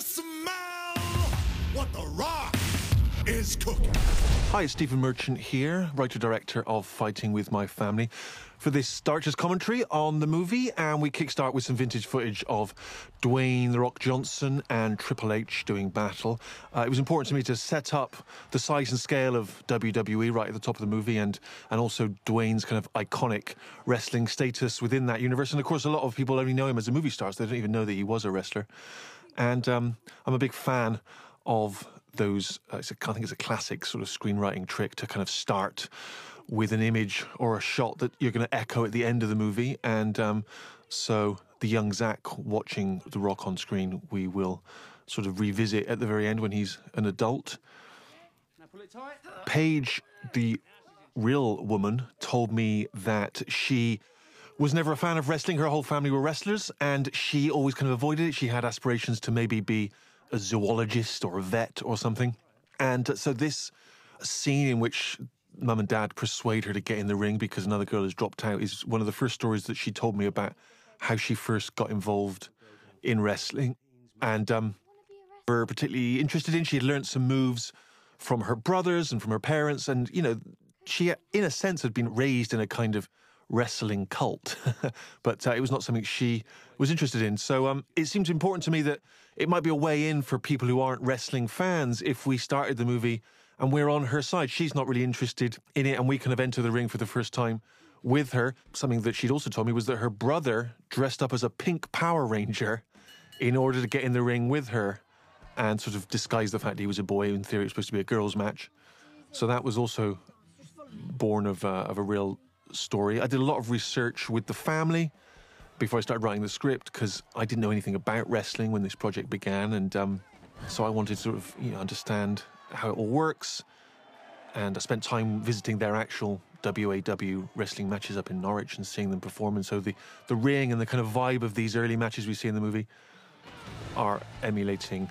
smell what the rock is cooking. Hi, Stephen Merchant here, writer director of Fighting with My Family, for this Starchers commentary on the movie. And we kickstart with some vintage footage of Dwayne The Rock Johnson and Triple H doing battle. Uh, it was important to me to set up the size and scale of WWE right at the top of the movie and, and also Dwayne's kind of iconic wrestling status within that universe. And of course, a lot of people only know him as a movie star, so they don't even know that he was a wrestler. And um, I'm a big fan of those. Uh, it's a, I think it's a classic sort of screenwriting trick to kind of start with an image or a shot that you're going to echo at the end of the movie. And um, so the young Zach watching The Rock on screen, we will sort of revisit at the very end when he's an adult. Paige, the real woman, told me that she was never a fan of wrestling. Her whole family were wrestlers, and she always kind of avoided it. She had aspirations to maybe be a zoologist or a vet or something. And so this scene in which mum and dad persuade her to get in the ring because another girl has dropped out is one of the first stories that she told me about how she first got involved in wrestling. And um, were particularly interested in. She had learned some moves from her brothers and from her parents, and you know, she in a sense had been raised in a kind of wrestling cult, but uh, it was not something she was interested in. So um, it seemed important to me that it might be a way in for people who aren't wrestling fans if we started the movie and we're on her side. She's not really interested in it, and we kind of enter the ring for the first time with her. Something that she'd also told me was that her brother dressed up as a pink Power Ranger in order to get in the ring with her and sort of disguise the fact he was a boy. In theory, it was supposed to be a girls' match. So that was also born of, uh, of a real story. I did a lot of research with the family before I started writing the script because I didn't know anything about wrestling when this project began, and um, so I wanted to sort of you know understand how it all works. And I spent time visiting their actual WAW wrestling matches up in Norwich and seeing them perform. And so the, the ring and the kind of vibe of these early matches we see in the movie are emulating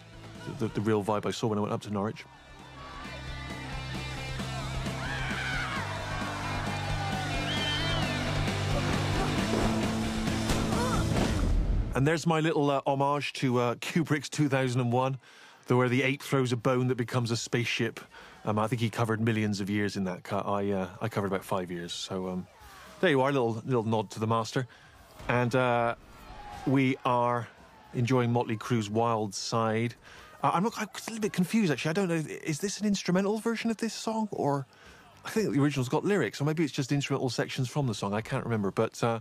the, the real vibe I saw when I went up to Norwich. And there's my little uh, homage to uh, Kubrick's 2001, the, where the ape throws a bone that becomes a spaceship. Um, I think he covered millions of years in that cut. I uh, I covered about five years. So um, there you are, little little nod to the master. And uh, we are enjoying Motley Crue's Wild Side. Uh, I'm, not, I'm a little bit confused actually. I don't know. Is this an instrumental version of this song or? I think the original's got lyrics, or maybe it's just instrumental sections from the song. I can't remember, but uh,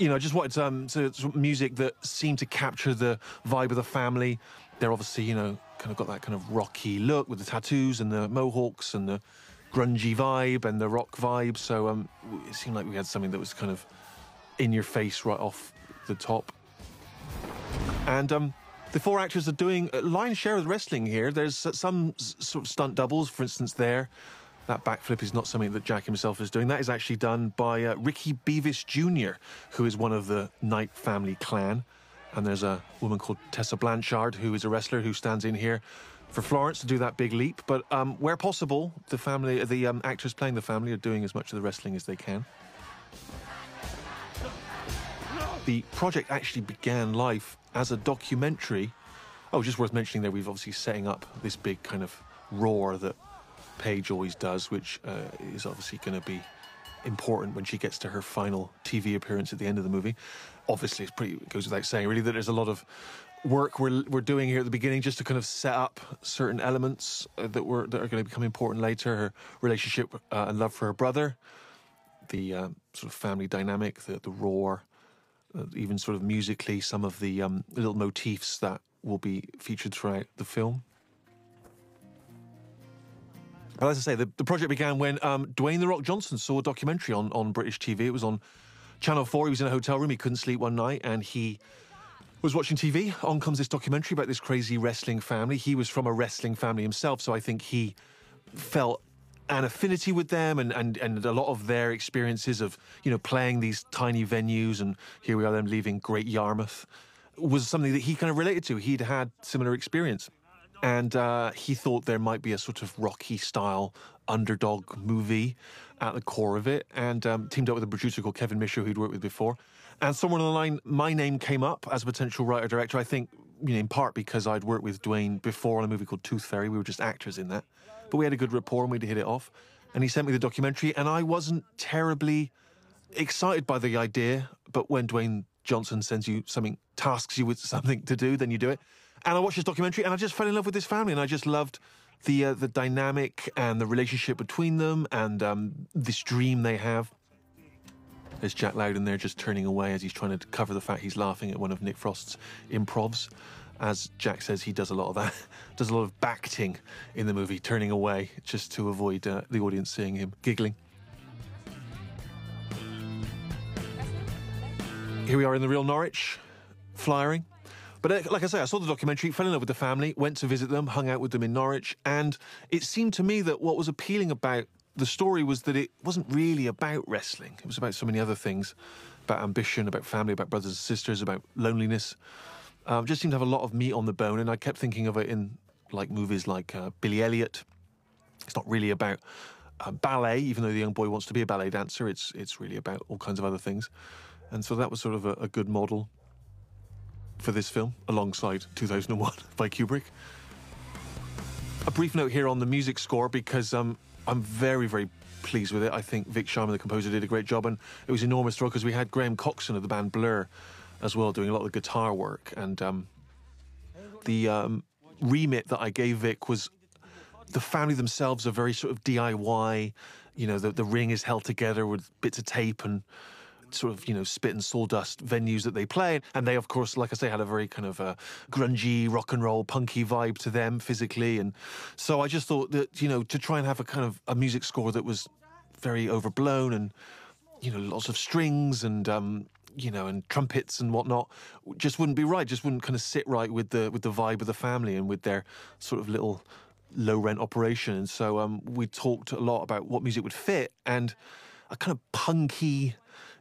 you know, just wanted um, to, music that seemed to capture the vibe of the family. They're obviously, you know, kind of got that kind of rocky look with the tattoos and the mohawks and the grungy vibe and the rock vibe. So um, it seemed like we had something that was kind of in your face right off the top. And um, the four actors are doing a lion's share of the wrestling here. There's some sort of stunt doubles, for instance, there. That backflip is not something that Jack himself is doing. That is actually done by uh, Ricky Beavis Jr., who is one of the Knight family clan. And there's a woman called Tessa Blanchard, who is a wrestler who stands in here for Florence to do that big leap. But um, where possible, the family, the um, actors playing the family, are doing as much of the wrestling as they can. The project actually began life as a documentary. Oh, just worth mentioning there, we've obviously setting up this big kind of roar that Paige always does, which uh, is obviously going to be important when she gets to her final TV appearance at the end of the movie. Obviously, it's pretty it goes without saying, really, that there's a lot of work we're we're doing here at the beginning just to kind of set up certain elements uh, that were that are going to become important later. Her relationship uh, and love for her brother, the uh, sort of family dynamic, the the roar, uh, even sort of musically, some of the um, little motifs that will be featured throughout the film. Well, as I say, the, the project began when um, Dwayne The Rock Johnson saw a documentary on, on British TV. It was on Channel 4. He was in a hotel room. He couldn't sleep one night and he was watching TV. On comes this documentary about this crazy wrestling family. He was from a wrestling family himself, so I think he felt an affinity with them and, and, and a lot of their experiences of, you know, playing these tiny venues and here we are them leaving Great Yarmouth was something that he kind of related to. He'd had similar experience and uh, he thought there might be a sort of Rocky style underdog movie at the core of it, and um, teamed up with a producer called Kevin Misher, who'd worked with before. And somewhere on the line, my name came up as a potential writer director. I think you know, in part because I'd worked with Dwayne before on a movie called Tooth Fairy. We were just actors in that, but we had a good rapport and we'd hit it off. And he sent me the documentary, and I wasn't terribly excited by the idea. But when Dwayne Johnson sends you something, tasks you with something to do, then you do it. And I watched this documentary, and I just fell in love with this family, and I just loved the uh, the dynamic and the relationship between them, and um, this dream they have. There's Jack Lowden there just turning away as he's trying to cover the fact he's laughing at one of Nick Frost's improvs. As Jack says, he does a lot of that, does a lot of bacting in the movie, turning away just to avoid uh, the audience seeing him giggling. Here we are in the real Norwich, flyering. But uh, like I say, I saw the documentary, fell in love with the family, went to visit them, hung out with them in Norwich, and it seemed to me that what was appealing about the story was that it wasn't really about wrestling. It was about so many other things about ambition, about family, about brothers and sisters, about loneliness. Um, just seemed to have a lot of meat on the bone, and I kept thinking of it in like movies like uh, Billy Elliot. It's not really about uh, ballet, even though the young boy wants to be a ballet dancer. It's it's really about all kinds of other things, and so that was sort of a, a good model for this film, alongside 2001 by Kubrick. A brief note here on the music score because um, I'm very, very pleased with it. I think Vik Sharma, the composer, did a great job, and it was enormous throw because we had Graham Coxon of the band Blur as well doing a lot of the guitar work. And um, the um, remit that I gave Vik was the family themselves are very sort of DIY. You know, the, the ring is held together with bits of tape and sort of, you know, spit and sawdust venues that they play. And they, of course, like I say, had a very kind of uh, grungy, rock and roll, punky vibe to them physically. And so I just thought that, you know, to try and have a kind of a music score that was very overblown and, you know, lots of strings and, um, you know, and trumpets and whatnot, just wouldn't be right. Just wouldn't kind of sit right with the with the vibe of the family and with their sort of little low rent operation. And so um, we talked a lot about what music would fit and a kind of punky,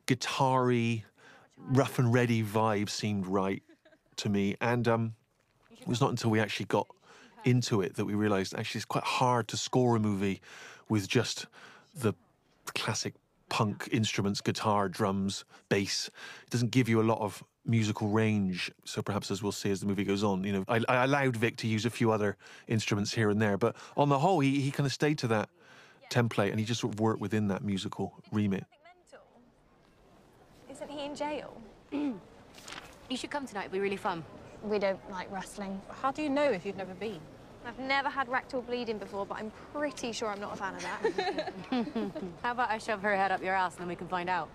guitar-y, rough and ready vibe seemed right to me. And um, it was not until we actually got into it that we realised actually it's quite hard to score a movie with just the classic punk instruments, guitar, drums, bass. It doesn't give you a lot of musical range. So perhaps as we'll see as the movie goes on, you know, I, I allowed Vik to use a few other instruments here and there, but on the whole, he, he kind of stayed to that template and he just sort of worked within that musical remit. Isn't he in jail? You should come tonight. It'll be really fun. We don't like wrestling. How do you know if you've never been? I've never had rectal bleeding before, but I'm pretty sure I'm not a fan of that. How about I shove her head up your ass and then we can find out?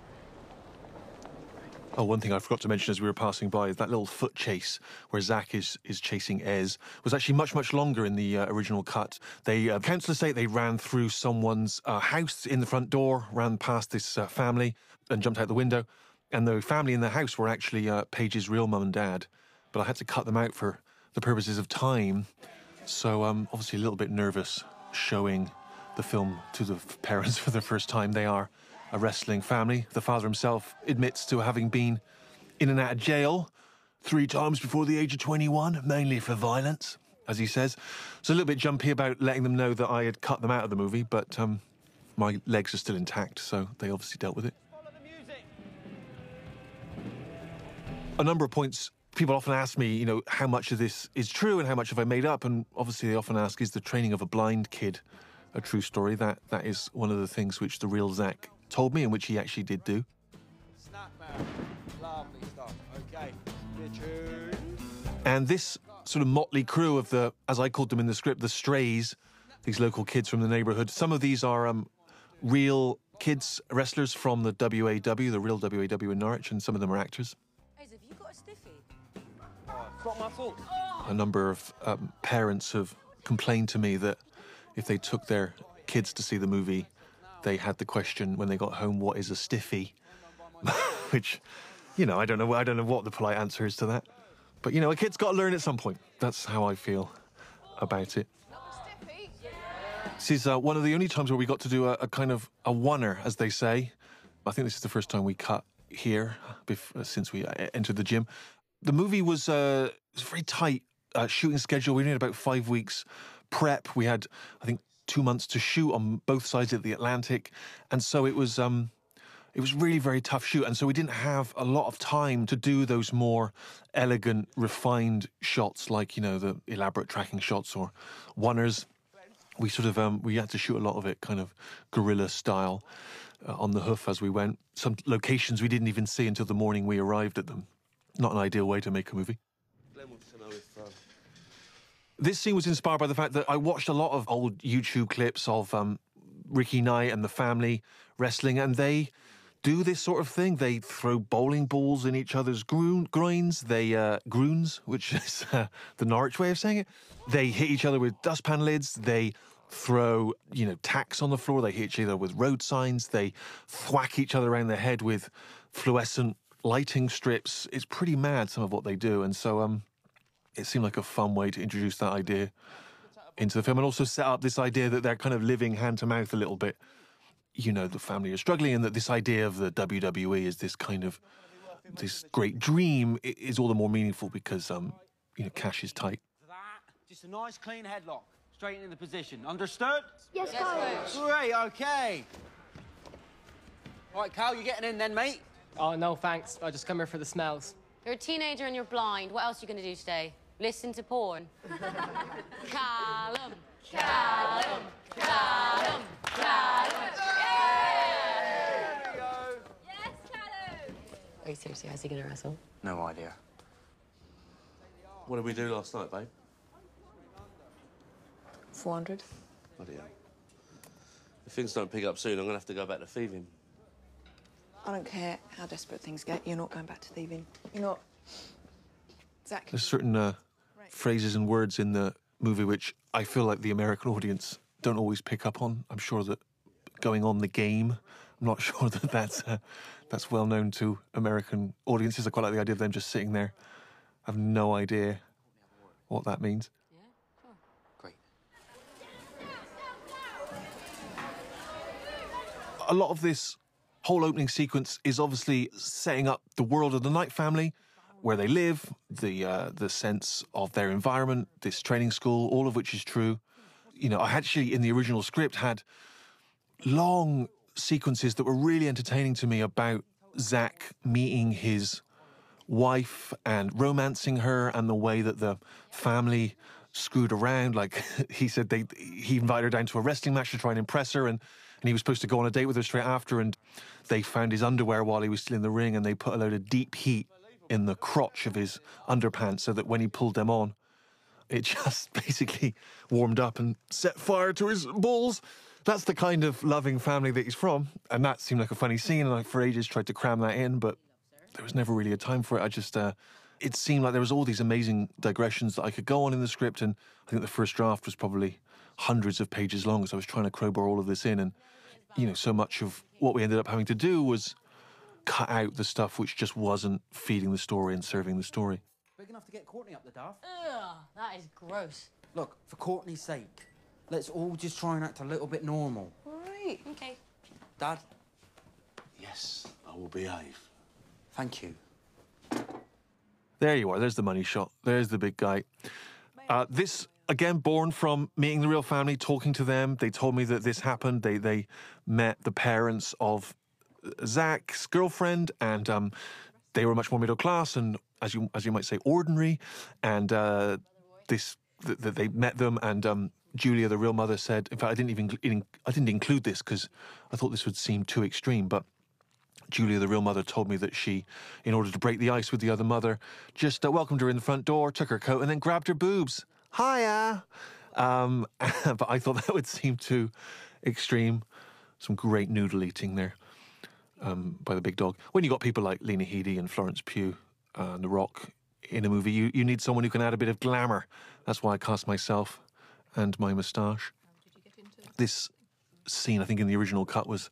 Oh, one thing I forgot to mention as we were passing by is that little foot chase where Zach is is chasing Ez was actually much much longer in the uh, original cut. They uh, councillors say they ran through someone's uh, house in the front door, ran past this uh, family, and jumped out the window. And the family in the house were actually uh, Paige's real mum and dad, but I had to cut them out for the purposes of time. So I'm um, obviously a little bit nervous showing the film to the parents for the first time. They are a wrestling family. The father himself admits to having been in and out of jail three times before the age of 21, mainly for violence, as he says. So a little bit jumpy about letting them know that I had cut them out of the movie, but um, my legs are still intact, so they obviously dealt with it. A number of points people often ask me, you know, how much of this is true and how much have I made up? And obviously, they often ask, is the training of a blind kid a true story? That that is one of the things which the real Zach told me and which he actually did do. Snap man. Lovely stuff. Okay. And this sort of motley crew of the, as I called them in the script, the strays, these local kids from the neighbourhood. Some of these are um, real kids wrestlers from the WAW, the real WAW in Norwich, and some of them are actors. A number of um, parents have complained to me that if they took their kids to see the movie, they had the question when they got home, "What is a stiffy?" Which, you know, I don't know. I don't know what the polite answer is to that. But you know, a kid's got to learn at some point. That's how I feel about it. This is uh, one of the only times where we got to do a, a kind of a oneer, as they say. I think this is the first time we cut here bef- uh, since we uh, entered the gym. The movie was, uh, very tight uh, shooting schedule. We only had about five weeks prep. We had, I think, two months to shoot on both sides of the Atlantic, and so it was. Um, it was really very tough shoot, and so we didn't have a lot of time to do those more elegant, refined shots, like you know the elaborate tracking shots or oneers. We sort of um, we had to shoot a lot of it kind of guerrilla style uh, on the hoof as we went. Some locations we didn't even see until the morning we arrived at them. Not an ideal way to make a movie. Glenn wants to know if. Uh... This scene was inspired by the fact that I watched a lot of old YouTube clips of um, Ricky Knight and the family wrestling, and they do this sort of thing. They throw bowling balls in each other's groin, groins. They uh, groons, which is uh, the Norwich way of saying it. They hit each other with dustpan lids. They throw, you know, tacks on the floor. They hit each other with road signs. They thwack each other around the head with fluorescent lighting strips. It's pretty mad some of what they do, and so um, it seemed like a fun way to introduce that idea into the film, and also set up this idea that they're kind of living hand to mouth a little bit. You know, the family is struggling, and that this idea of the WWE is this kind of this great dream is all the more meaningful because um, you know, cash is tight. Just a nice clean headlock. Straight into the position. Understood? Yes, coach. Great, okay. All right, Cal, you're getting in then, mate? Oh, no, thanks. I just come here for the smells. You're a teenager and you're blind. What else are you going to do today? Listen to porn. Callum, Callum, Callum, Callum. Are you seriously? How's he going to wrestle? No idea. What did we do last night, babe? 400. Bloody hell. If things don't pick up soon, I'm going to have to go back to thieving. I don't care how desperate things get, you're not going back to thieving. You're not. Zach. There's certain uh, phrases and words in the movie which I feel like the American audience don't always pick up on. I'm sure that going on the game, I'm not sure that that's uh, that's well known to American audiences. I quite like the idea of them just sitting there. I have no idea what that means. Yeah great. a lot of this whole opening sequence is obviously setting up the world of the Knight family, where they live, the uh, the sense of their environment, this training school, all of which is true. You know, I actually in the original script had long sequences that were really entertaining to me about Zach meeting his wife and romancing her and the way that the family screwed around. Like he said, they he invited her down to a wrestling match to try and impress her, and and he was supposed to go on a date with her straight after, and they found his underwear while he was still in the ring, and they put a load of deep heat in the crotch of his underpants so that when he pulled them on, it just basically warmed up and set fire to his balls. That's the kind of loving family that he's from, and that seemed like a funny scene. And I, for ages, tried to cram that in, but there was never really a time for it. I just, uh, it seemed like there was all these amazing digressions that I could go on in the script, and I think the first draft was probably hundreds of pages long. So I was trying to crowbar all of this in, and you know, so much of what we ended up having to do was cut out the stuff which just wasn't feeding the story and serving the story. Big enough to get Courtney up the daft. Ugh, that is gross. Look, for Courtney's sake, let's all just try and act a little bit normal. Right. Okay. Dad, Yes, I will behave. thank you. There you are. There's the money shot. There's the big guy. Uh, this again, born from meeting the real family, talking to them. They told me that this happened. They they met the parents of Zach's girlfriend, and um, they were much more middle class and, as you as you might say, ordinary. And uh, this th- th- they met them, and um, Julia, the real mother, said. In fact, I didn't even I didn't include this because I thought this would seem too extreme, but. Julia, the real mother, told me that she, in order to break the ice with the other mother, just uh, welcomed her in the front door, took her coat, and then grabbed her boobs. Hiya! Um, but I thought that would seem too extreme. Some great noodle eating there um, by the big dog. When you got people like Lena Headey and Florence Pugh uh, and The Rock in a movie, you, you need someone who can add a bit of glamour. That's why I cast myself and my moustache. This scene, I think, in the original cut was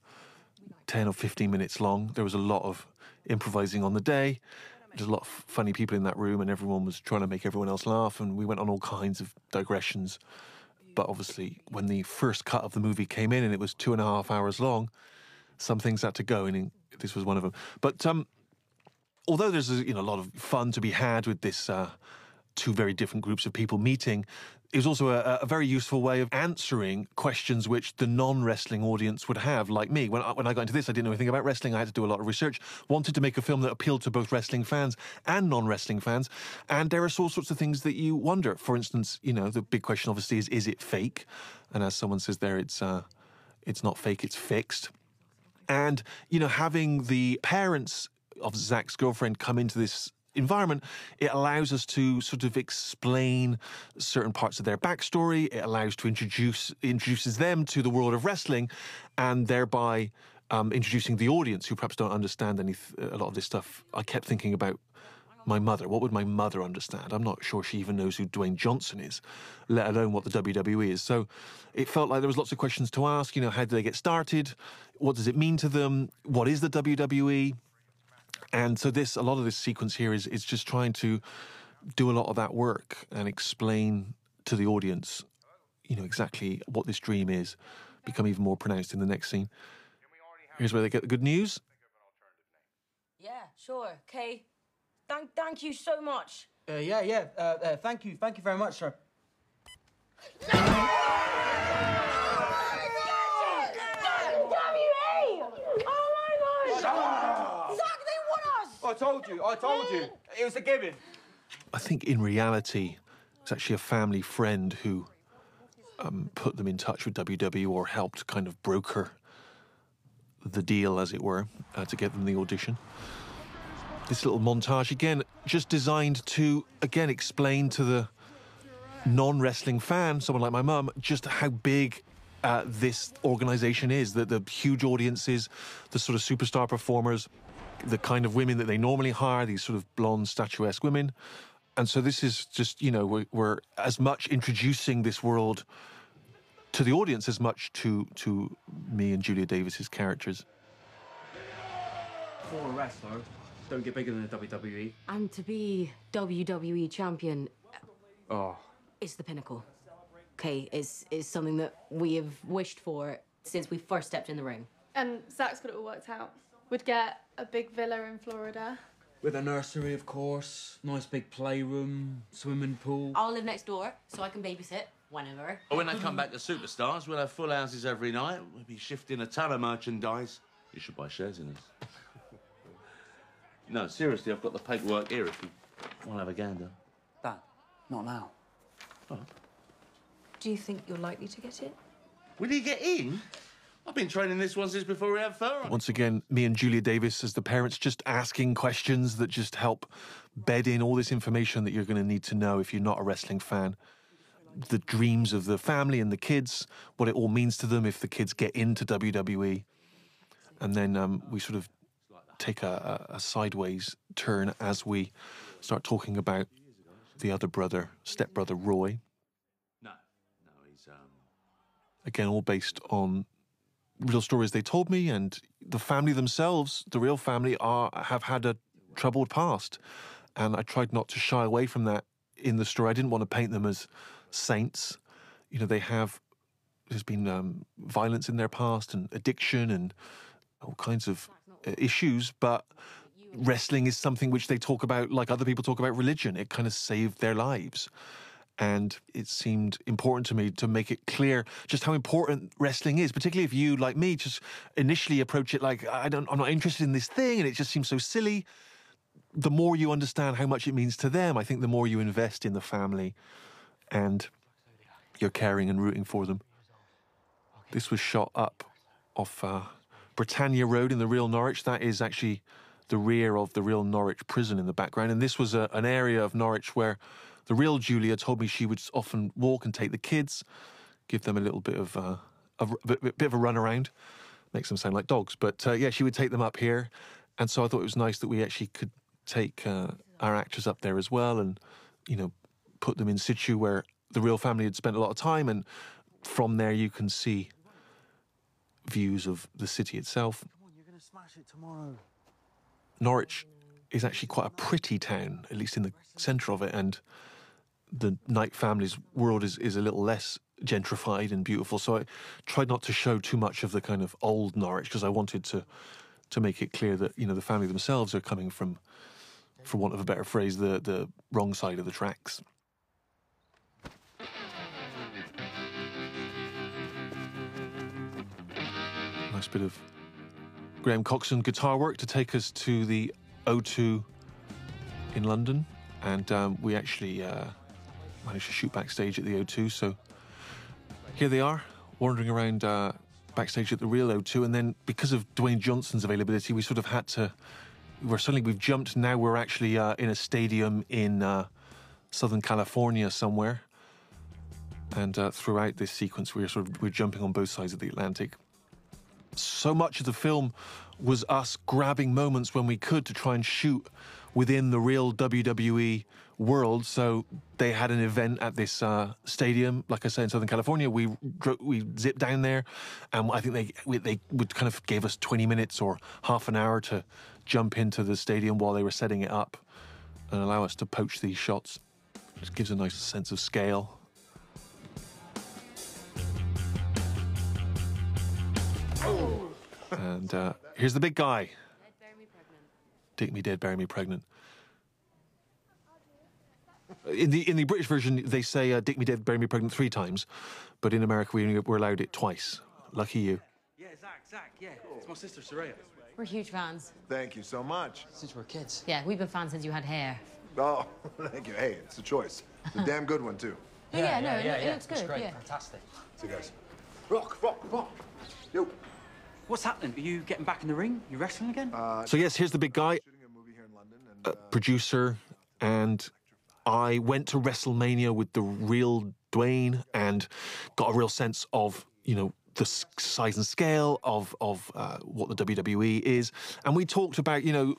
10 or 15 minutes long. There was a lot of improvising on the day. There's a lot of funny people in that room, and everyone was trying to make everyone else laugh. And we went on all kinds of digressions. But obviously, when the first cut of the movie came in and it was two and a half hours long, some things had to go, and this was one of them. But um, although there's a, you know a lot of fun to be had with this uh, two very different groups of people meeting. It was also a, a very useful way of answering questions which the non-wrestling audience would have, like me. When I, when I got into this, I didn't know anything about wrestling. I had to do a lot of research. Wanted to make a film that appealed to both wrestling fans and non-wrestling fans. And there are all sorts of things that you wonder. For instance, you know, the big question obviously is: is it fake? And as someone says there, it's uh, it's not fake, it's fixed. And, you know, having the parents of Zach's girlfriend come into this environment, it allows us to sort of explain certain parts of their backstory. It allows to introduce introduces them to the world of wrestling, and thereby um, introducing the audience who perhaps don't understand any a lot of this stuff. I kept thinking about my mother. What would my mother understand? I'm not sure she even knows who Dwayne Johnson is, let alone what the WWE is. So it felt like there was lots of questions to ask. You know, how did they get started? What does it mean to them? What is the WWE? And so this, a lot of this sequence here is is just trying to do a lot of that work and explain to the audience, you know, exactly what this dream is, become even more pronounced in the next scene. Here's where they get the good news. Yeah, sure. Okay. Thank, thank you so much. Uh, yeah, yeah. Uh, uh, thank you. Thank you very much, sir. I told you. I told you. It was a given. I think in reality, it's actually a family friend who um, put them in touch with WW or helped kind of broker the deal, as it were, uh, to get them the audition. This little montage, again, just designed to, again, explain to the non wrestling fan, someone like my mum, just how big uh, this organization is, that the huge audiences, the sort of superstar performers, the kind of women that they normally hire, these sort of blonde, statuesque women. And so this is just, you know, we're, we're as much introducing this world to the audience as much to to me and Julia Davis's characters. For a wrestler, don't get bigger than the WWE. And to be WWE champion Oh, is the pinnacle. Okay, is is something that we have wished for since we first stepped in the ring. And Zach's got it all worked out. We'd get a big villa in Florida. with a nursery, of course. Nice big playroom, swimming pool. I'll live next door so I can babysit whenever. When I come back to Superstars, we'll have full houses every night. We'll be shifting a ton of merchandise. You should buy shares in us. no, seriously, I've got the paperwork here if you want to have a gander. Dad, not now. Do you think you're likely to get it? Will he get in? I've been training this one since before we had fur. Once again, me and Julia Davis as the parents just asking questions that just help bed in all this information that you're going to need to know if you're not a wrestling fan. The dreams of the family and the kids, what it all means to them if the kids get into WWE. And then um, we sort of take a, a, a sideways turn as we start talking about the other brother, stepbrother Roy. No, no, he's um. again, all based on real stories they told me, and the family themselves, the real family, are have had a troubled past, and I tried not to shy away from that in the story. I didn't want to paint them as saints. You know, they have there's been um, violence in their past and addiction and all kinds of uh, issues, but wrestling is something which they talk about like other people talk about religion. It kind of saved their lives. And it seemed important to me to make it clear just how important wrestling is, particularly if you, like me, just initially approach it like I don't, I'm not interested in this thing, and it just seems so silly. The more you understand how much it means to them, I think the more you invest in the family, and you're caring and rooting for them. This was shot up off uh, Britannia Road in the real Norwich. That is actually the rear of the real Norwich prison in the background. And this was a, an area of Norwich where the real Julia told me she would often walk and take the kids, give them a little bit of uh, a, bit, bit of a run around. Makes them sound like dogs, but uh, yeah, she would take them up here, and so I thought it was nice that we actually could take uh, our actors up there as well, and you know, put them in situ where the real family had spent a lot of time, and from there you can see views of the city itself. You're gonna smash it tomorrow. Norwich is actually quite a pretty town, at least in the centre of it, and the Knight family's world is, is a little less gentrified and beautiful. So I tried not to show too much of the kind of old Norwich because I wanted to to make it clear that you know the family themselves are coming from for want of a better phrase, the the wrong side of the tracks. Nice bit of Graham Coxon guitar work to take us to the O2 in London, and um, we actually uh, managed to shoot backstage at the O2. So here they are, wandering around uh, backstage at the real O2, and then because of Dwayne Johnson's availability, we sort of had to. We're suddenly we've jumped. Now we're actually uh, in a stadium in uh, Southern California somewhere, and uh, throughout this sequence, we're sort of we're jumping on both sides of the Atlantic so much of the film was us grabbing moments when we could to try and shoot within the real WWE world. So they had an event at this uh, stadium, like I said, in Southern California. We we zipped down there, and I think they we, they would kind of gave us 20 minutes or half an hour to jump into the stadium while they were setting it up and allow us to poach these shots. Just gives a nice sense of scale. And uh, here's the big guy. Take me dead, bury me pregnant. In the in the British version, they say uh, "Dick me dead, bury me pregnant" three times, but in America we only were allowed it twice. Lucky you. Yeah, Zach, Zach, yeah. It's my sister, Saraya. We're huge fans. Thank you so much. Since we're kids. Yeah, we've been fans since you had hair. Oh, thank you. Hey, it's a choice. It's a damn good one, too. Yeah, no, yeah, it- it looks good, yeah. Fantastic. See you guys. Rock, rock, rock. Yo. What's happening? Are you getting back in the ring? You wrestling again? So yes, here's the big guy, uh, producer, and I went to WrestleMania with the real Dwayne and got a real sense of you know the size and scale of of uh, what the WWE is, and we talked about you know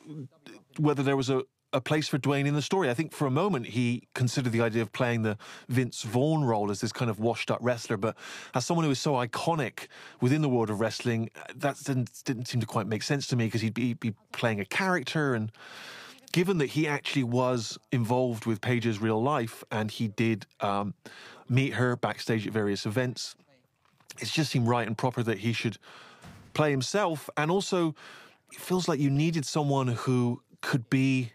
whether there was a a place for Dwayne in the story. I think for a moment he considered the idea of playing the Vince Vaughn role as this kind of washed up wrestler, but as someone who is so iconic within the world of wrestling, that didn't, didn't seem to quite make sense to me because he'd be, be playing a character and given that he actually was involved with Paige's real life and he did um, meet her backstage at various events, it just seemed right and proper that he should play himself. And also, it feels like you needed someone who could be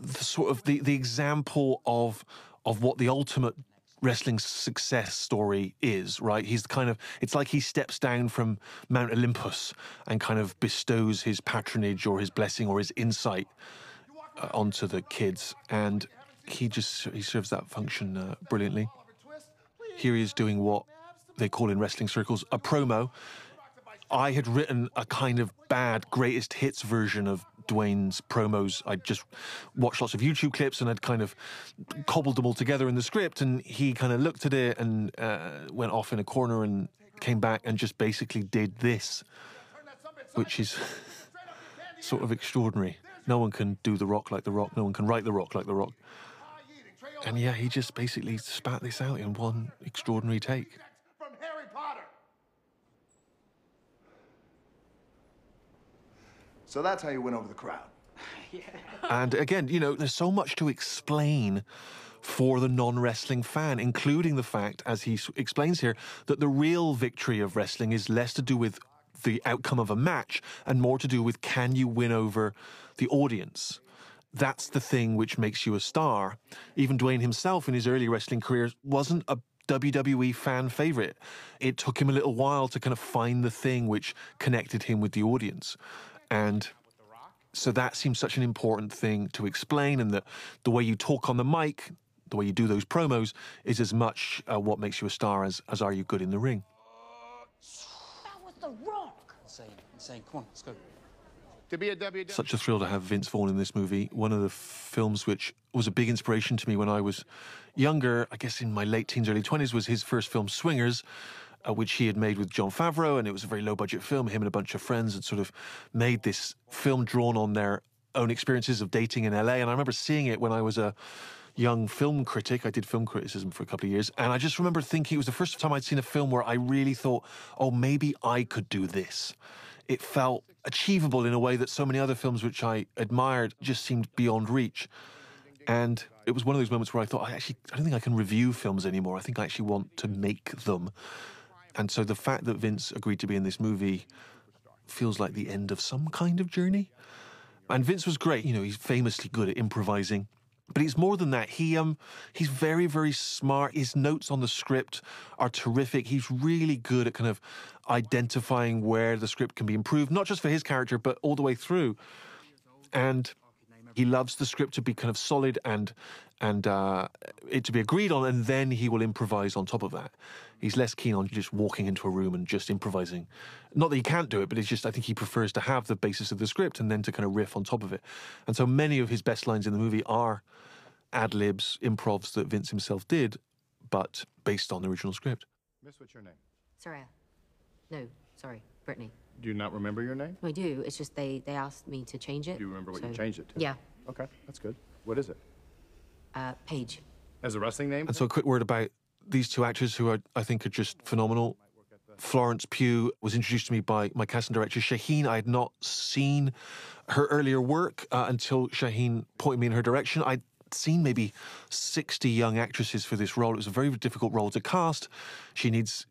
the sort of the, the example of of what the ultimate wrestling success story is, right? He's kind of, it's like he steps down from Mount Olympus and kind of bestows his patronage or his blessing or his insight uh, onto the kids. And he just, he serves that function uh, brilliantly. Here he is doing what they call in wrestling circles a promo. I had written a kind of bad greatest hits version of Dwayne's promos. I just watched lots of YouTube clips and I'd kind of cobbled them all together in the script. And he kind of looked at it and uh, went off in a corner and came back and just basically did this, which is sort of extraordinary. No one can do The Rock like The Rock. No one can write The Rock like The Rock. And yeah, he just basically spat this out in one extraordinary take. So that's how you win over the crowd. And again, you know, there's so much to explain for the non wrestling fan, including the fact, as he s- explains here, that the real victory of wrestling is less to do with the outcome of a match and more to do with can you win over the audience. That's the thing which makes you a star. Even Dwayne himself in his early wrestling career wasn't a WWE fan favorite. It took him a little while to kind of find the thing which connected him with the audience. And so that seems such an important thing to explain, and that the way you talk on the mic, the way you do those promos, is as much uh, what makes you a star as, as are you good in the ring. That was the rock. Insane, insane. Come on, let's go. To be a WWE. Such a thrill to have Vince Vaughn in this movie. One of the films which was a big inspiration to me when I was younger, I guess in my late teens, early 20s, was his first film, Swingers, uh, which he had made with Jon Favreau. And it was a very low budget film. Him and a bunch of friends had sort of made this film drawn on their own experiences of dating in LA. And I remember seeing it when I was a young film critic. I did film criticism for a couple of years. And I just remember thinking it was the first time I'd seen a film where I really thought, oh, maybe I could do this. It felt achievable in a way that so many other films which I admired just seemed beyond reach. And it was one of those moments where I thought, I actually, I don't think I can review films anymore. I think I actually want to make them. And so the fact that Vince agreed to be in this movie feels like the end of some kind of journey. And Vince was great. You know, he's famously good at improvising. But he's more than that. He um he's very very smart. His notes on the script are terrific. He's really good at kind of identifying where the script can be improved, not just for his character, but all the way through. And he loves the script to be kind of solid and and uh, it to be agreed on, and then he will improvise on top of that. He's less keen on just walking into a room and just improvising. Not that he can't do it, but it's just I think he prefers to have the basis of the script and then to kind of riff on top of it. And so many of his best lines in the movie are ad libs, improvs that Vince himself did, but based on the original script. Miss, what's your name? Saraya. No, sorry, Brittany. Do you not remember your name? I do. It's just they they asked me to change it. Do you remember what you changed it to? Yeah. Okay, that's good. What is it? Uh, Paige. As a wrestling name? And so, a quick word about these two actors who are, I think are just phenomenal. Florence Pugh was introduced to me by my casting director, Shaheen. I had not seen her earlier work uh, until Shaheen pointed me in her direction. I'd seen maybe 60 young actresses for this role. It was a very difficult role to cast. She needs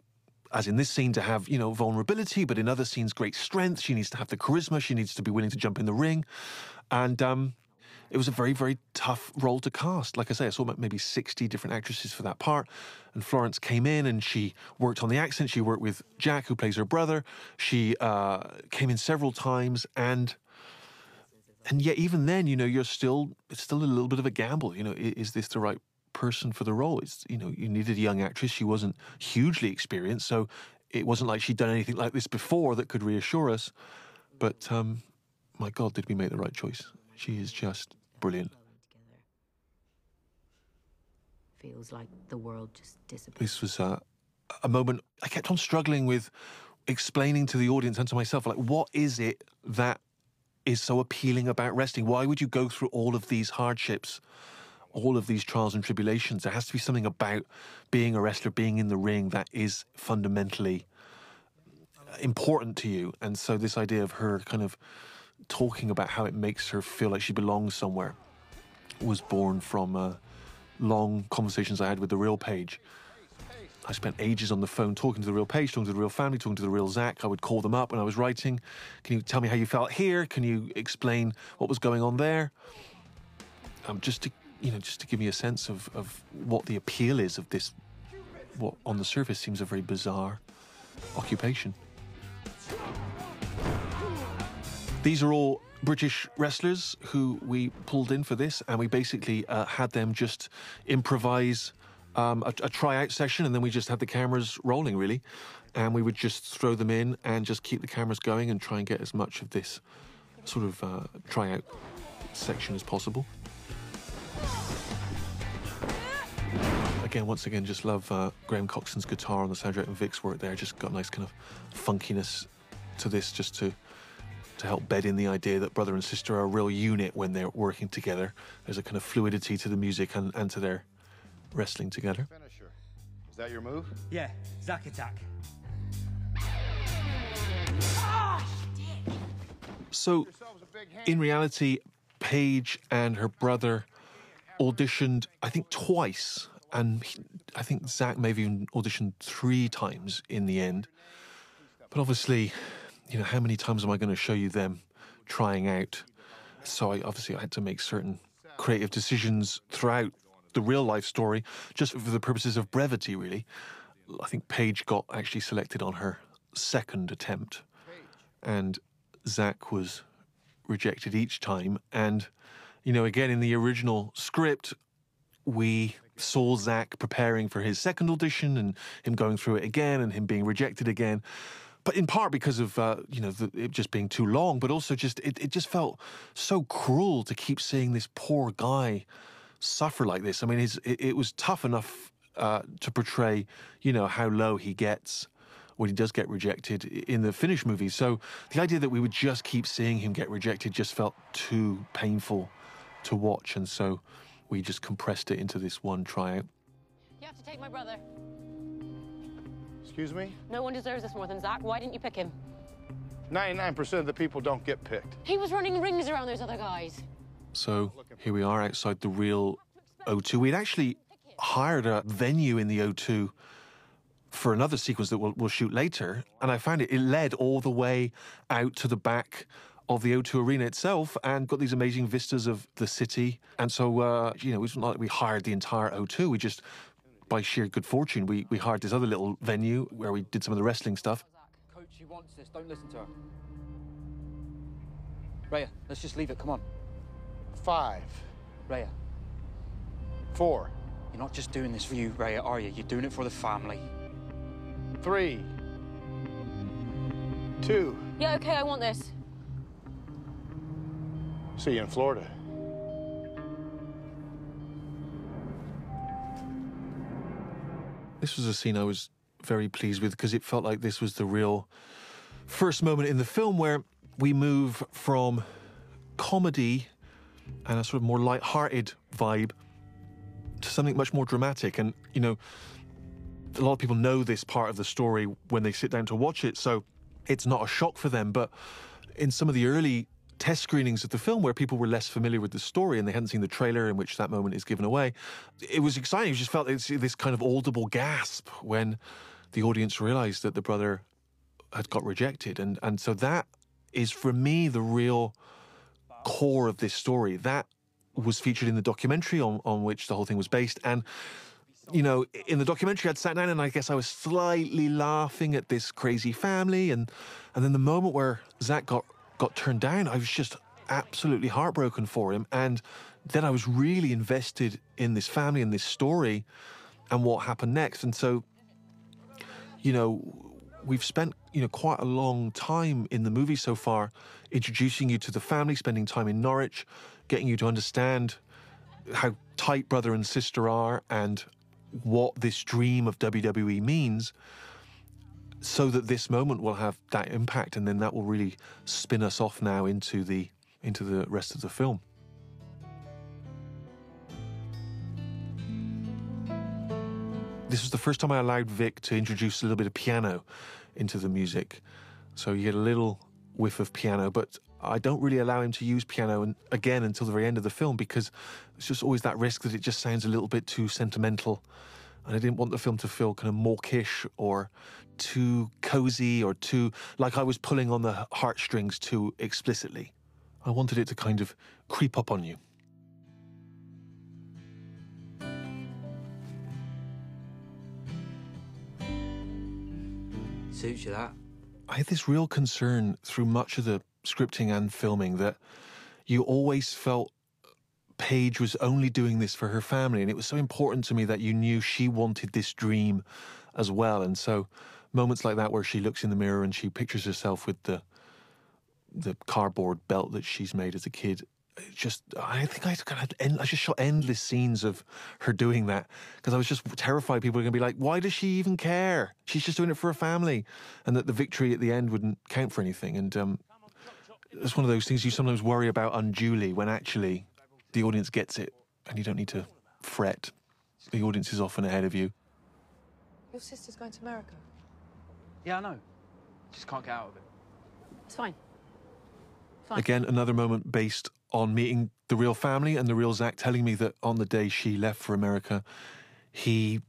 as in this scene, to have, you know, vulnerability, but in other scenes, great strength. She needs to have the charisma. She needs to be willing to jump in the ring. And um, it was a very, very tough role to cast. Like I say, I saw maybe 60 different actresses for that part. And Florence came in and she worked on the accent. She worked with Jack, who plays her brother. She uh, came in several times. And and yet, even then, you know, you're still, it's still a little bit of a gamble. You know, is this the right person for the role? It's, you know, you needed a young actress. She wasn't hugely experienced. So it wasn't like she'd done anything like this before that could reassure us. But um, my God, did we make the right choice? She is just brilliant. Feels like the world just disappeared. This was uh, a moment I kept on struggling with explaining to the audience and to myself, like, what is it that is so appealing about wrestling? Why would you go through all of these hardships, all of these trials and tribulations? There has to be something about being a wrestler, being in the ring that is fundamentally important to you. And so, this idea of her kind of talking about how it makes her feel like she belongs somewhere was born from uh, long conversations I had with the real Paige. I spent ages on the phone talking to the real Paige, talking to the real family, talking to the real Zach. I would call them up when I was writing. Can you tell me how you felt here? Can you explain what was going on there? Um, just to you know, just to give me a sense of, of what the appeal is of this, what on the surface seems a very bizarre occupation. These are all British wrestlers who we pulled in for this, and we basically uh, had them just improvise um, a, a tryout session, and then we just had the cameras rolling, really. And we would just throw them in and just keep the cameras going and try and get as much of this sort of uh, tryout section as possible. Again, once again, just love uh, Graham Coxon's guitar on the soundtrack and Vik's work there. Just got a nice kind of funkiness to this, just to to help bed in the idea that brother and sister are a real unit when they're working together. There's a kind of fluidity to the music and, and to their wrestling together. Finisher. Is that your move? Yeah, Zack attack. So, in reality, Paige and her brother auditioned, I think, twice. And he- I think Zach may have even auditioned three times in the end. But obviously, you know, how many times am I going to show you them trying out? So I obviously I had to make certain creative decisions throughout the real life story, just for the purposes of brevity, really. I think Paige got actually selected on her second attempt, and Zach was rejected each time. And, you know, again, in the original script, we saw Zach preparing for his second audition and him going through it again and him being rejected again. But in part because of uh, you know the, it just being too long, but also just it, it just felt so cruel to keep seeing this poor guy suffer like this. I mean, it, it was tough enough uh, to portray you know how low he gets when he does get rejected in the finished movie. So the idea that we would just keep seeing him get rejected just felt too painful to watch, and so we just compressed it into this one tryout. You have to take my brother. Excuse me? No one deserves this more than Zach. Why didn't you pick him? 99% of the people don't get picked. He was running rings around those other guys. So here we are outside the real O2. We'd actually hired a venue in the O2 for another sequence that we'll, we'll shoot later, and I found it, it led all the way out to the back of the O2 Arena itself and got these amazing vistas of the city. And so, uh, you know, it wasn't like we hired the entire O2. We just, by sheer good fortune, we, we hired this other little venue where we did some of the wrestling stuff. Coach, she wants this. Don't listen to her. Rhea, let's just leave it. Come on. Five. Rhea, Four. you're not just doing this for you, Rhea, are you? You're doing it for the family. Three. Two. Yeah, okay, I want this. See you in Florida. This was a scene I was very pleased with because it felt like this was the real first moment in the film where we move from comedy and a sort of more light-hearted vibe to something much more dramatic. And, you know, a lot of people know this part of the story when they sit down to watch it, so it's not a shock for them. But in some of the early test screenings of the film where people were less familiar with the story and they hadn't seen the trailer in which that moment is given away, it was exciting. You just felt this, kind of audible gasp when the audience realized that the brother had got rejected. And, and so that is, for me, the real core of this story. That was featured in the documentary on, on which the whole thing was based. And you know, in the documentary, I'd sat down and I guess I was slightly laughing at this crazy family, and and then the moment where Zach got got turned down, I was just absolutely heartbroken for him, and then I was really invested in this family and this story, and what happened next, and so, you know, we've spent you know quite a long time in the movie so far, introducing you to the family, spending time in Norwich, getting you to understand how tight brother and sister are, and what this dream of WWE means so that this moment will have that impact and then that will really spin us off now into the into the rest of the film. This was the first time I allowed Vik to introduce a little bit of piano into the music. So you get a little whiff of piano, but I don't really allow him to use piano and, again until the very end of the film because it's just always that risk that it just sounds a little bit too sentimental. And I didn't want the film to feel kind of mawkish or too cozy or too like I was pulling on the heartstrings too explicitly. I wanted it to kind of creep up on you. Suits you that. I had this real concern through much of the scripting and filming that you always felt Paige was only doing this for her family. And it was so important to me that you knew she wanted this dream as well. And so moments like that where she looks in the mirror and she pictures herself with the the cardboard belt that she's made as a kid. Just, I think I I just shot endless scenes of her doing that because I was just terrified people were going to be like, "Why does she even care? She's just doing it for her family," and that the victory at the end wouldn't count for anything. And um, it's one of those things you sometimes worry about unduly when actually the audience gets it and you don't need to fret. The audience is often ahead of you. Your sister's going to America. Yeah, I know. Just can't get out of it. It's fine. Fine. Again, another moment based on meeting the real family and the real Zach telling me that on the day she left for America, he,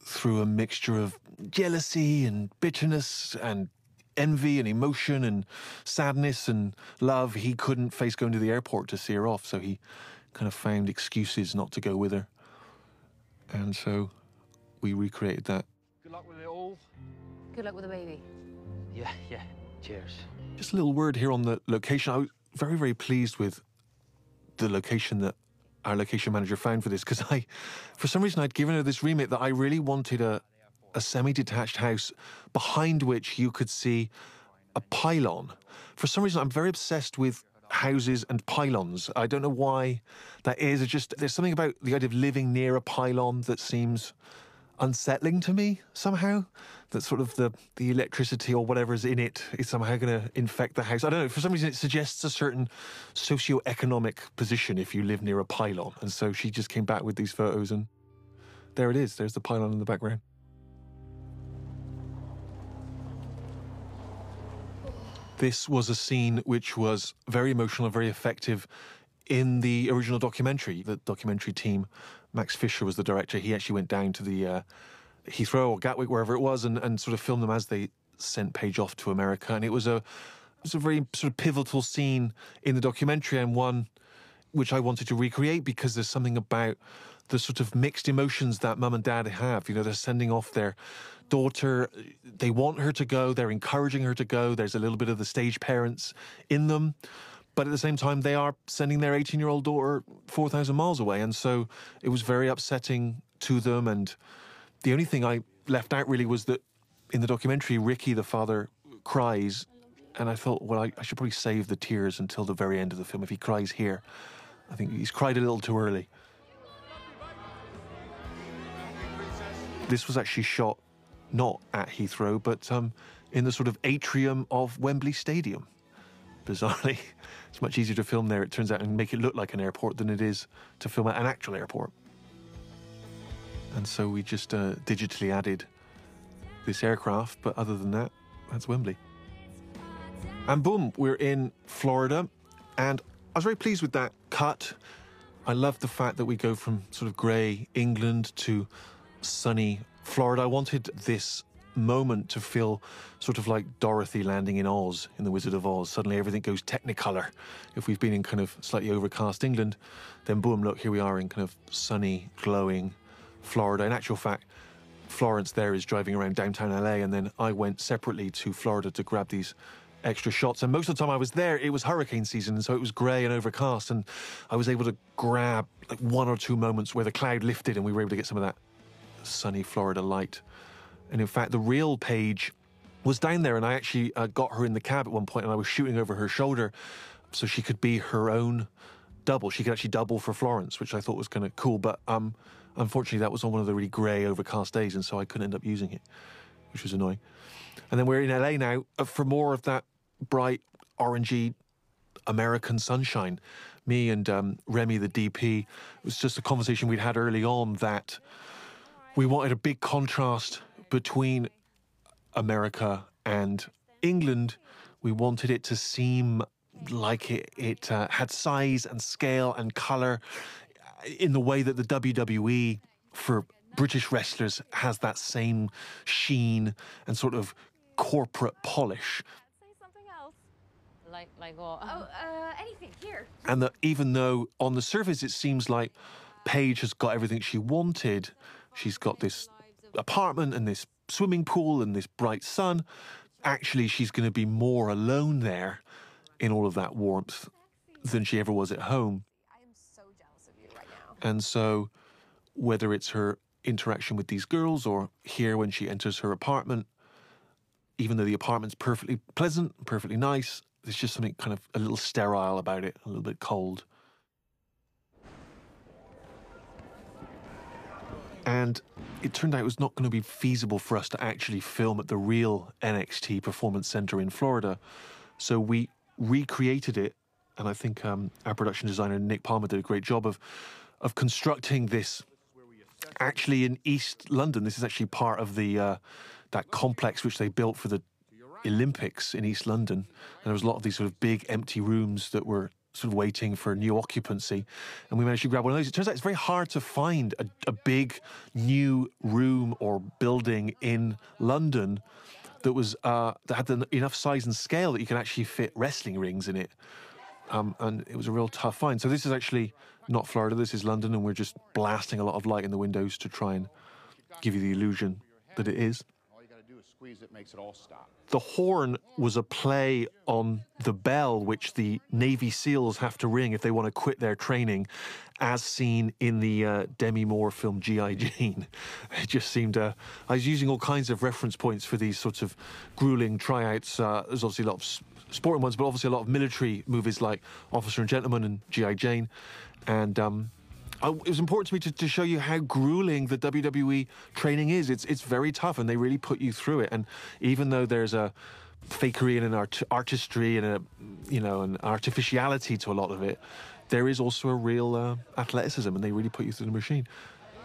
through a mixture of jealousy and bitterness and envy and emotion and sadness and love, he couldn't face going to the airport to see her off. So he kind of found excuses not to go with her. And so we recreated that. Good luck with it all. Good luck with the baby. Yeah, yeah. Cheers. Just a little word here on the location. I was very, very pleased with the location that our location manager found for this because I, for some reason, I'd given her this remit that I really wanted a, a semi detached house behind which you could see a pylon. For some reason, I'm very obsessed with houses and pylons. I don't know why that is. It's just there's something about the idea of living near a pylon that seems unsettling to me somehow. That sort of the the electricity or whatever is in it is somehow going to infect the house. I don't know. For some reason, it suggests a certain socio-economic position if you live near a pylon. And so she just came back with these photos, and there it is. There's the pylon in the background. This was a scene which was very emotional and very effective in the original documentary. The documentary team, Max Fisher was the director. He actually went down to the uh, Heathrow or Gatwick, wherever it was, and, and sort of filmed them as they sent Paige off to America. And it was a It's a very sort of pivotal scene in the documentary and one which I wanted to recreate because there's something about the sort of mixed emotions that mum and dad have. You know, they're sending off their daughter. They want her to go. They're encouraging her to go. There's a little bit of the stage parents in them. But at the same time, they are sending their 18 year old daughter 4,000 miles away. And so it was very upsetting to them. And the only thing I left out really was that in the documentary, Ricky, the father, cries. And I thought, well, I, I should probably save the tears until the very end of the film. If he cries here, I think he's cried a little too early. This was actually shot not at Heathrow, but um, in the sort of atrium of Wembley Stadium. Bizarrely, it's much easier to film there, it turns out, and make it look like an airport than it is to film at an actual airport. And so we just uh, digitally added this aircraft, but other than that, that's Wembley. And boom, we're in Florida, and I was very pleased with that cut. I love the fact that we go from sort of grey England to sunny Florida. I wanted this moment to feel sort of like Dorothy landing in Oz, in The Wizard of Oz. Suddenly everything goes technicolor. If we've been in kind of slightly overcast England, then boom, look, here we are in kind of sunny, glowing Florida. In actual fact, Florence there is driving around downtown LA, and then I went separately to Florida to grab these extra shots. And most of the time I was there, it was hurricane season, so it was grey and overcast, and I was able to grab like one or two moments where the cloud lifted and we were able to get some of that sunny Florida light. And in fact, the real Paige was down there, and I actually uh, got her in the cab at one point, and I was shooting over her shoulder so she could be her own double. She could actually double for Florence, which I thought was kind of cool. But um, unfortunately, that was on one of the really grey, overcast days, and so I couldn't end up using it, which was annoying. And then we're in LA now uh, for more of that bright, orangey American sunshine. Me and um, Remi, the DP, it was just a conversation we'd had early on that we wanted a big contrast between America and England. We wanted it to seem like it, it uh, had size and scale and colour in the way that the WWE for British wrestlers has that same sheen and sort of corporate polish. Like, like what? Oh, uh, anything. Here. And that even though on the surface it seems like Paige has got everything she wanted, she's got this apartment and this swimming pool and this bright sun, actually she's going to be more alone there in all of that warmth than she ever was at home. I am so jealous of you right now. And so, whether it's her interaction with these girls or here when she enters her apartment, even though the apartment's perfectly pleasant, perfectly nice, there's just something kind of a little sterile about it, a little bit cold. And it turned out it was not going to be feasible for us to actually film at the real NXT Performance Center in Florida. So we recreated it, and I think um, our production designer Nick Palmer did a great job of of constructing this actually in East London. This is actually part of the uh, that complex which they built for the Olympics in East London. And there was a lot of these sort of big empty rooms that were sort of waiting for new occupancy. And we managed to grab one of those. It turns out it's very hard to find a, a big new room or building in London that was uh, that had the, enough size and scale that you can actually fit wrestling rings in it. Um, and it was a real tough find. So this is actually not Florida. This is London, and we're just blasting a lot of light in the windows to try and give you the illusion that it is. All you got to do is squeeze makes it all stop. The horn was a play on the bell which the Navy SEALs have to ring if they want to quit their training, as seen in the uh, Demi Moore film G.I. Jane. It just seemed, uh, I was using all kinds of reference points for these sorts of grueling tryouts. Uh, there's obviously a lot of sporting ones, but obviously a lot of military movies like Officer and Gentleman and G.I. Jane. And um, I, it was important to me to, to show you how grueling the WWE training is. It's it's very tough, and they really put you through it. And even though there's a fakery and an art, artistry and a you know an artificiality to a lot of it, there is also a real uh, athleticism, and they really put you through the machine.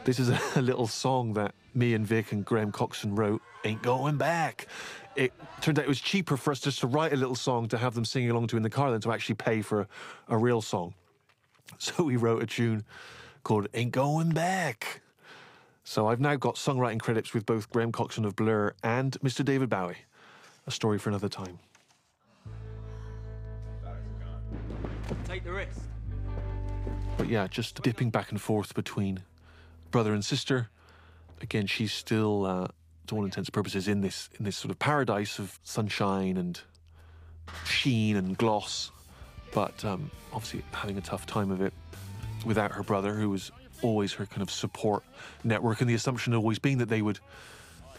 This is a, a little song that me and Vik and Graham Coxon wrote. Ain't going back. It turned out it was cheaper for us just to write a little song to have them singing along to in the car than to actually pay for a, a real song. So we wrote a tune called Ain't Going Back. So I've now got songwriting credits with both Graham Coxon of Blur and Mr. David Bowie. A story for another time. take the risk. But yeah, just dipping back and forth between brother and sister. Again, she's still, uh, to all intents and purposes, in this in this sort of paradise of sunshine and sheen and gloss, but um, obviously having a tough time of it without her brother, who was always her kind of support network, and the assumption always being that they would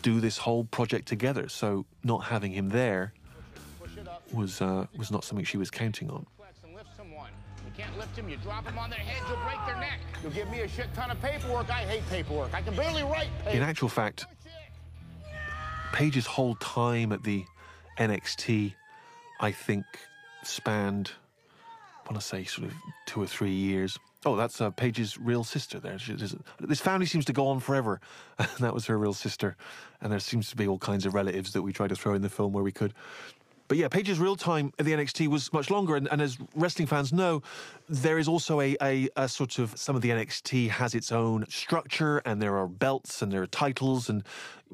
do this whole project together. So not having him there was uh, was not something she was counting on. And lift someone. You can't lift them, you drop them on their heads, you'll break their neck. You'll give me a shit ton of paperwork. I hate paperwork. I can barely write paper. In actual fact, Paige's whole time at the NXT, I think, spanned, I want to say, sort of two or three years. Oh, that's uh, Paige's real sister there. She, this, this family seems to go on forever. And that was her real sister. And there seems to be all kinds of relatives that we tried to throw in the film where we could. But yeah, Paige's real time at the NXT was much longer. And, and as wrestling fans know, there is also a, a, a, sort of some of the NXT has its own structure, and there are belts and there are titles. And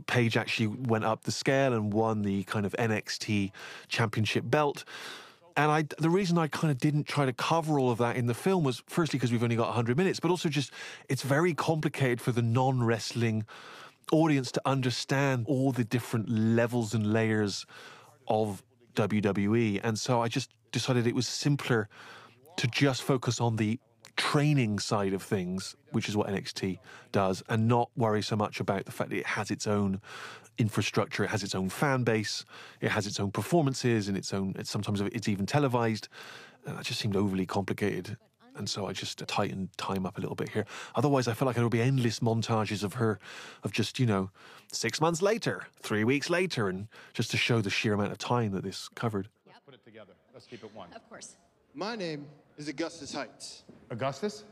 Paige actually went up the scale and won the kind of NXT championship belt. And I, the reason I kind of didn't try to cover all of that in the film was firstly because we've only got 100 minutes, but also just it's very complicated for the non wrestling audience to understand all the different levels and layers of WWE. And so I just decided it was simpler to just focus on the training side of things, which is what NXT does, and not worry so much about the fact that it has its own infrastructure, it has its own fan base, it has its own performances, and its own. It's sometimes it's even televised. And that just seemed overly complicated. And so I just tightened time up a little bit here. Otherwise, I felt like there would be endless montages of her, of just, you know, six months later, three weeks later, and just to show the sheer amount of time that this covered. Put it together. Let's keep it one. Of course. My name is Augustus Heights. Augustus?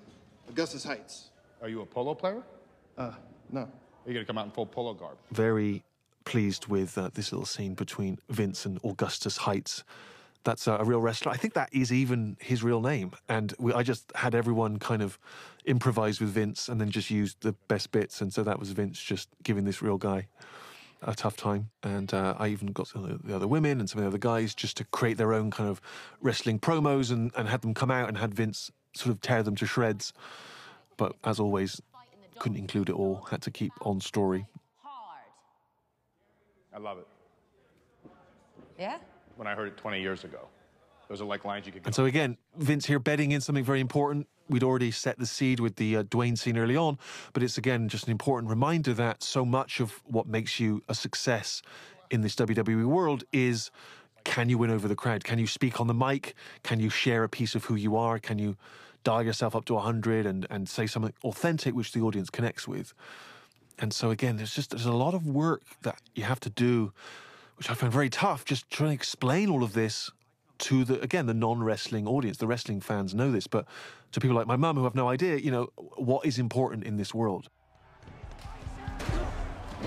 Augustus Heights. Are you a polo player? Uh, no. Are you going to come out in full polo garb? Very pleased with uh, this little scene between Vince and Augustus Heights. That's uh, a real wrestler. I think that is even his real name. And we, I just had everyone kind of improvise with Vince and then just used the best bits. And so that was Vince just giving this real guy a tough time. And uh, I even got some of the other women and some of the other guys just to create their own kind of wrestling promos and, and had them come out and had Vince sort of tear them to shreds. But as always, couldn't include it all, had to keep on story. I love it. Yeah? When I heard it 20 years ago. Those are like lines you could get. And so again, Vince here betting in something very important. We'd already set the seed with the uh, Dwayne scene early on, but it's again just an important reminder that so much of what makes you a success in this WWE world is can you win over the crowd? Can you speak on the mic? Can you share a piece of who you are? Can you dial yourself up to 100 and, and say something authentic which the audience connects with? And so again, there's just there's a lot of work that you have to do, which I find very tough. Just trying to explain all of this to the again the non-wrestling audience. The wrestling fans know this, but to people like my mum who have no idea, you know, what is important in this world.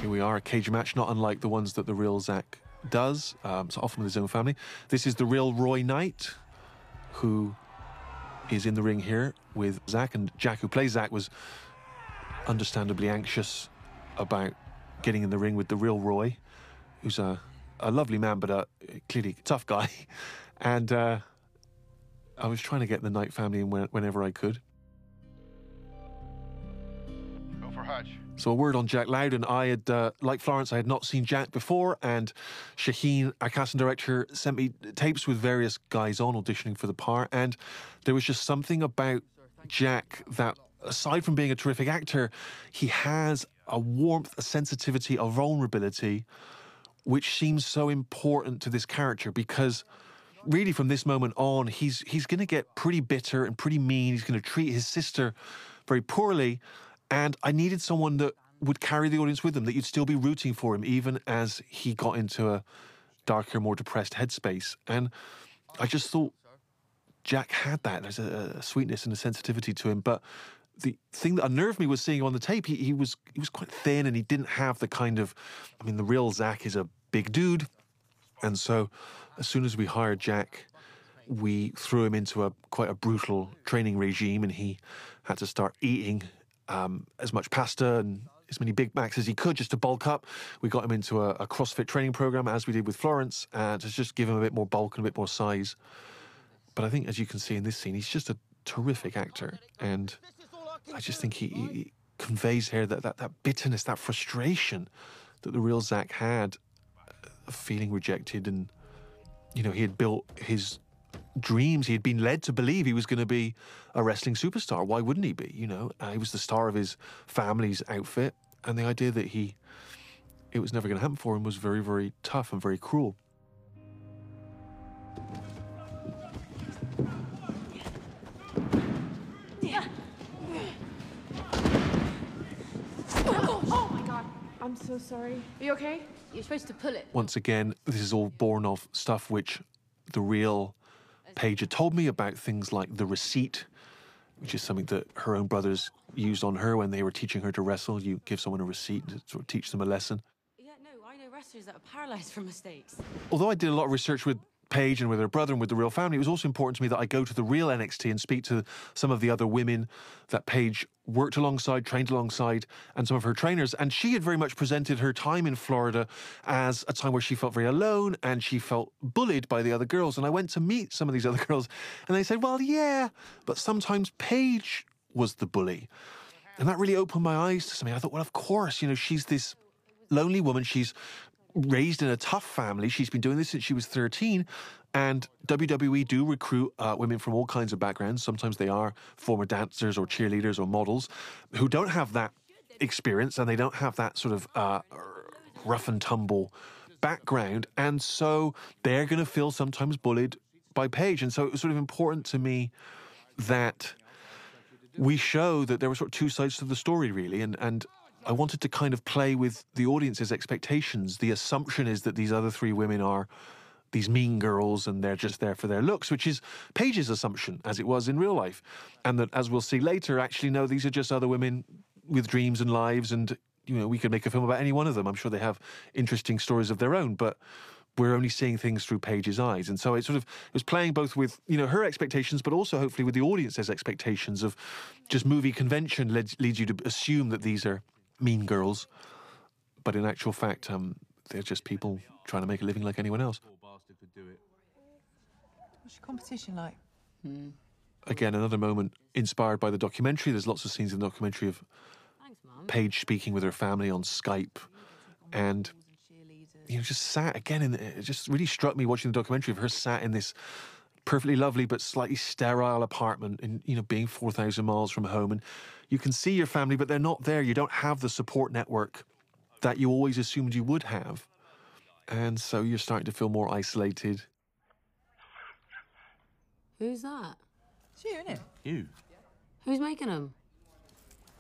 Here we are, a cage match, not unlike the ones that the real Zach does, um, so often with his own family. This is the real Roy Knight, who is in the ring here with Zach, and Jack, who plays Zach, was understandably anxious about getting in the ring with the real Roy, who's a, a lovely man, but a clearly tough guy. And uh, I was trying to get the Knight family in whenever I could. Go for Hutch. So a word on Jack Lowden. I had, uh, like Florence, I had not seen Jack before, and Shaheen, our casting director, sent me tapes with various guys on auditioning for the part, and there was just something about Jack that, aside from being a terrific actor, he has a warmth, a sensitivity, a vulnerability, which seems so important to this character because really from this moment on he's he's going to get pretty bitter and pretty mean he's going to treat his sister very poorly and i needed someone that would carry the audience with him that you'd still be rooting for him even as he got into a darker more depressed headspace and i just thought jack had that there's a, a sweetness and a sensitivity to him but the thing that unnerved me was seeing him on the tape. He, he was he was quite thin, and he didn't have the kind of. I mean, the real Zach is a big dude, and so as soon as we hired Jack, we threw him into a quite a brutal training regime, and he had to start eating um, as much pasta and as many Big Macs as he could just to bulk up. We got him into a, a CrossFit training program, as we did with Florence, uh, to just give him a bit more bulk and a bit more size. But I think, as you can see in this scene, he's just a terrific actor, and I just think he, he, conveys here that, that that bitterness, that frustration that the real Zach had, of feeling rejected, and you know he had built his dreams. He had been led to believe he was going to be a wrestling superstar. Why wouldn't he be? You know, uh, he was the star of his family's outfit, and the idea that he it was never going to happen for him was very, very tough and very cruel. I'm so sorry. Are you okay? You're supposed to pull it. Once again, this is all born of stuff which the real Paige had told me about things like the receipt, which is something that her own brothers used on her when they were teaching her to wrestle. You give someone a receipt to sort of teach them a lesson. Yeah, no, I know wrestlers that are paralyzed from mistakes. Although I did a lot of research with Paige and with her brother and with the real family, it was also important to me that I go to the real NXT and speak to some of the other women that Paige worked alongside, trained alongside, and some of her trainers. And she had very much presented her time in Florida as a time where she felt very alone and she felt bullied by the other girls. And I went to meet some of these other girls, and they said, Well, yeah, but sometimes Paige was the bully. And that really opened my eyes to something. I thought, well, of course, you know, she's this lonely woman. She's raised in a tough family. She's been doing this since she was 13. And WWE do recruit uh, women from all kinds of backgrounds. Sometimes they are former dancers or cheerleaders or models who don't have that experience and they don't have that sort of uh, rough and tumble background. And so they're going to feel sometimes bullied by Paige. And so it was sort of important to me that we show that there were sort of two sides to the story, really. And, and I wanted to kind of play with the audience's expectations. The assumption is that these other three women are these mean girls and they're just there for their looks, which is Paige's assumption, as it was in real life. And that, as we'll see later, actually, no, these are just other women with dreams and lives. And, you know, we could make a film about any one of them. I'm sure they have interesting stories of their own, but we're only seeing things through Paige's eyes. And so it sort of it was playing both with, you know, her expectations, but also hopefully with the audience's expectations of just movie convention leads, leads you to assume that these are mean girls. But in actual fact, um, they're just people trying to make a living like anyone else. What's your competition like? Again, another moment inspired by the documentary. There's lots of scenes in the documentary of Paige speaking with her family on Skype, and you know, just sat again. In it just really struck me watching the documentary of her sat in this perfectly lovely but slightly sterile apartment, and you know, being four thousand miles from home, and you can see your family, but they're not there. You don't have the support network that you always assumed you would have, and so you're starting to feel more isolated. Who's that? It's you, isn't it? You. Who's making them?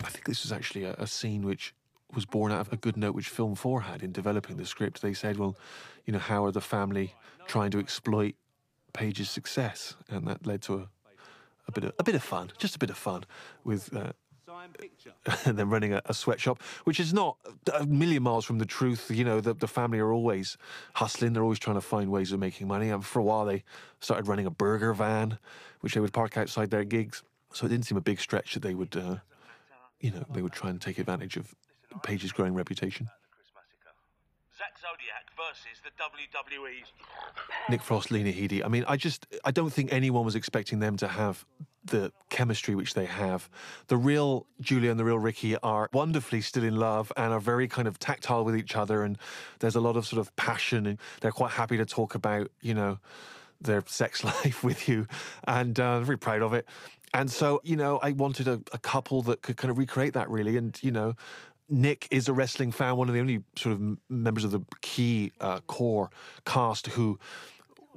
I think this was actually a, a scene which was born out of a good note which Film 4 had in developing the script. They said, well, you know, how are the family trying to exploit Paige's success? And that led to a, a bit of a bit of fun, just a bit of fun with uh, them running a, a sweatshop, which is not a million miles from the truth. You know, the, the family are always hustling. They're always trying to find ways of making money. And for a while, they started running a burger van, which they would park outside their gigs. So it didn't seem a big stretch that they would, uh, you know, they would try and take advantage of Paige's growing reputation. Zodiac versus the WWE's. Nick Frost, Lena Headey. I mean, I just, I don't think anyone was expecting them to have the chemistry which they have. The real Julia and the real Ricky are wonderfully still in love and are very kind of tactile with each other. And there's a lot of sort of passion, and they're quite happy to talk about, you know, their sex life with you. And uh, very proud of it. And so, you know, I wanted a, a couple that could kind of recreate that really. And, you know, Nick is a wrestling fan, one of the only sort of members of the key uh, core cast who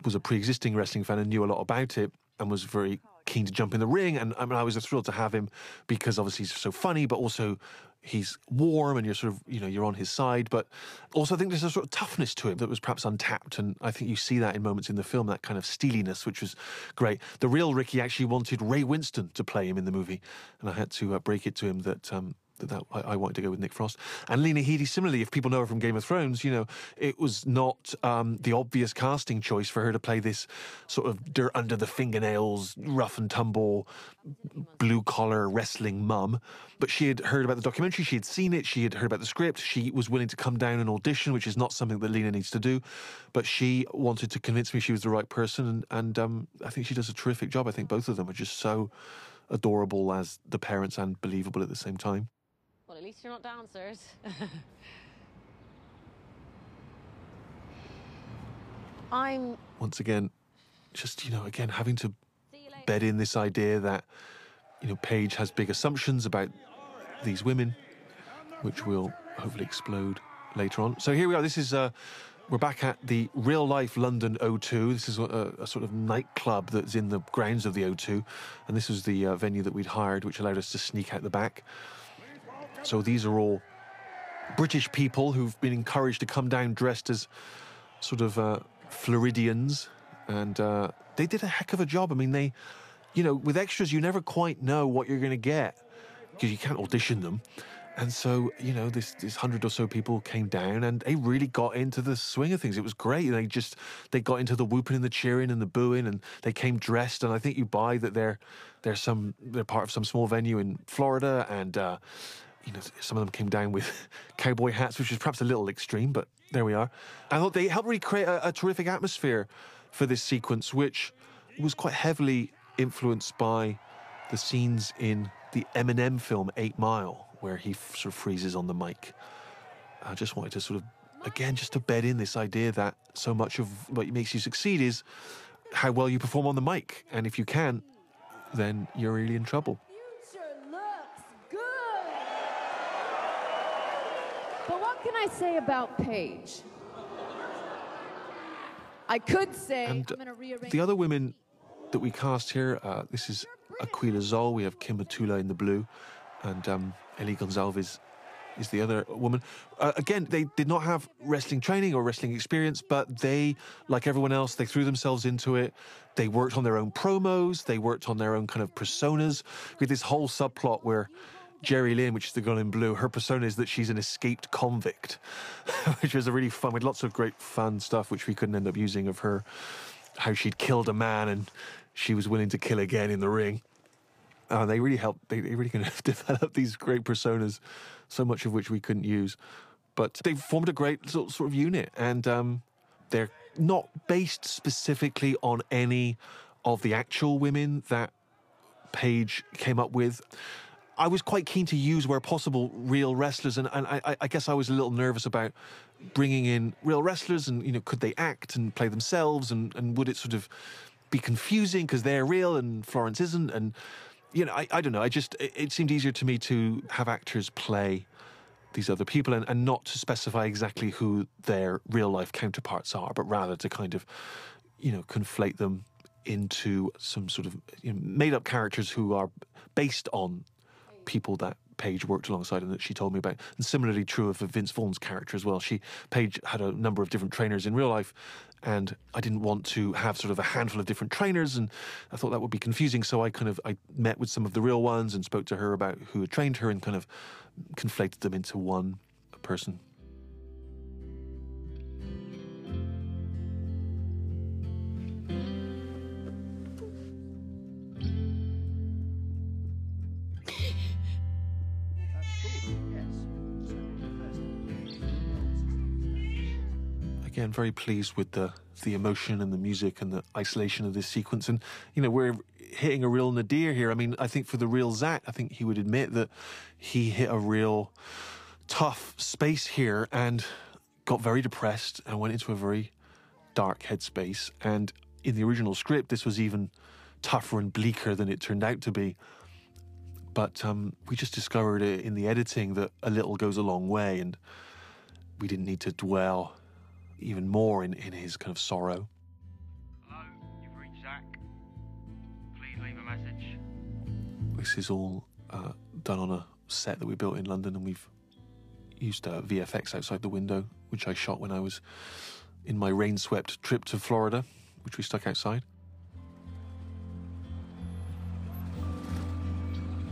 was a pre-existing wrestling fan and knew a lot about it and was very keen to jump in the ring. And I mean, I was thrilled to have him because obviously he's so funny, but also he's warm and you're sort of, you know, you're on his side. But also I think there's a sort of toughness to him that was perhaps untapped. And I think you see that in moments in the film, that kind of steeliness, which was great. The real Ricky actually wanted Ray Winstone to play him in the movie. And I had to uh, break it to him that um, that, that I, I wanted to go with Nick Frost. And Lena Headey, similarly, if people know her from Game of Thrones, you know, it was not um, the obvious casting choice for her to play this sort of dirt under the fingernails, rough and tumble, blue collar wrestling mum. But she had heard about the documentary, she had seen it, she had heard about the script, she was willing to come down and audition, which is not something that Lena needs to do. But she wanted to convince me she was the right person, and, and um, I think she does a terrific job. I think both of them are just so adorable as the parents and believable at the same time. At least you're not dancers. I'm Once again, just, you know, again, having to bed in this idea that, you know, Paige has big assumptions about these women, which will hopefully explode later on. So here we are. This is, uh, we're back at the real life London O2. This is a, a sort of nightclub that's in the grounds of the O2. And this was the uh, venue that we'd hired, which allowed us to sneak out the back. So these are all British people who've been encouraged to come down dressed as sort of uh, Floridians, and uh, they did a heck of a job. I mean, they, you know, with extras, you never quite know what you're going to get because you can't audition them. And so, you know, this this hundred or so people came down, and they really got into the swing of things. It was great. They just they got into the whooping and the cheering and the booing, and they came dressed. And I think you buy that they're they're some they're part of some small venue in Florida, and uh, you know, some of them came down with cowboy hats, which is perhaps a little extreme, but there we are. I thought they helped really create a, a terrific atmosphere for this sequence, which was quite heavily influenced by the scenes in the Eminem film Eight Mile, where he f- sort of freezes on the mic. I just wanted to sort of, again, just to bed in this idea that so much of what makes you succeed is how well you perform on the mic. And if you can't, then you're really in trouble. But what can I say about Paige? I could say And I'm going to rearrange. the other women that we cast here, uh, this is Aqueela Zoll, we have Kim Matula in the blue, and um, Ellie Gonzalez is the other woman. Uh, again, they did not have wrestling training or wrestling experience, but they, like everyone else, they threw themselves into it. They worked on their own promos, they worked on their own kind of personas. We had this whole subplot where Jeri-Lynn, which is the girl in blue, her persona is that she's an escaped convict, which was a really fun, with lots of great fun stuff, which we couldn't end up using of her, how she'd killed a man and she was willing to kill again in the ring. Uh, they really helped, they, they really kind of developed these great personas, so much of which we couldn't use. But they formed a great sort, sort of unit, and um, they're not based specifically on any of the actual women that Paige came up with. I was quite keen to use, where possible, real wrestlers, and, and I, I guess I was a little nervous about bringing in real wrestlers, and you know, could they act and play themselves, and, and would it sort of be confusing because they're real and Florence isn't, and you know, I, I don't know. I just it, it seemed easier to me to have actors play these other people and, and not to specify exactly who their real life counterparts are, but rather to kind of, you know, conflate them into some sort of you know, made up characters who are based on people that Paige worked alongside and that she told me about. And similarly true of Vince Vaughn's character as well. She Paige had a number of different trainers in real life and I didn't want to have sort of a handful of different trainers and I thought that would be confusing. So I kind of I met with some of the real ones and spoke to her about who had trained her and kind of conflated them into one person. Again very pleased with the the emotion and the music and the isolation of this sequence. And you know we're hitting a real nadir here. I mean i think for the real zach i think he would admit that he hit a real tough space here and got very depressed and went into a very dark headspace. And in the original script this was even tougher and bleaker than it turned out to be. But um, we just discovered in the editing that a little goes a long way and we didn't need to dwell even more in, in his kind of sorrow. Hello, you've reached Zach. Please leave a message. This is all uh, done on a set that we built in London, and we've used uh, VFX outside the window, which I shot when I was in my rain swept trip to Florida, which we stuck outside.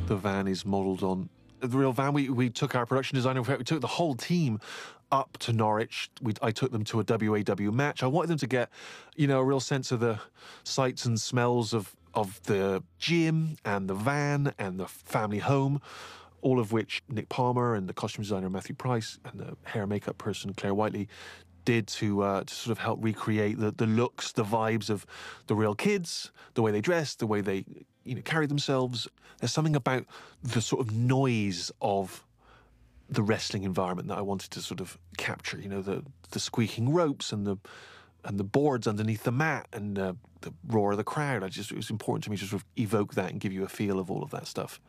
The van is modelled on the real van. We, we took our production designer, we took the whole team up to Norwich. We, I took them to a WAW match. I wanted them to get, you know, a real sense of the sights and smells of, of the gym and the van and the family home, all of which Nick Palmer and the costume designer Matthew Price and the hair and makeup person Claire Whiteley did to uh, to sort of help recreate the, the looks, the vibes of the real kids, the way they dressed, the way they you know carried themselves. There's something about the sort of noise of the wrestling environment that I wanted to sort of capture. You know, the the squeaking ropes and the and the boards underneath the mat and uh, the roar of the crowd. I just it was important to me to sort of evoke that and give you a feel of all of that stuff.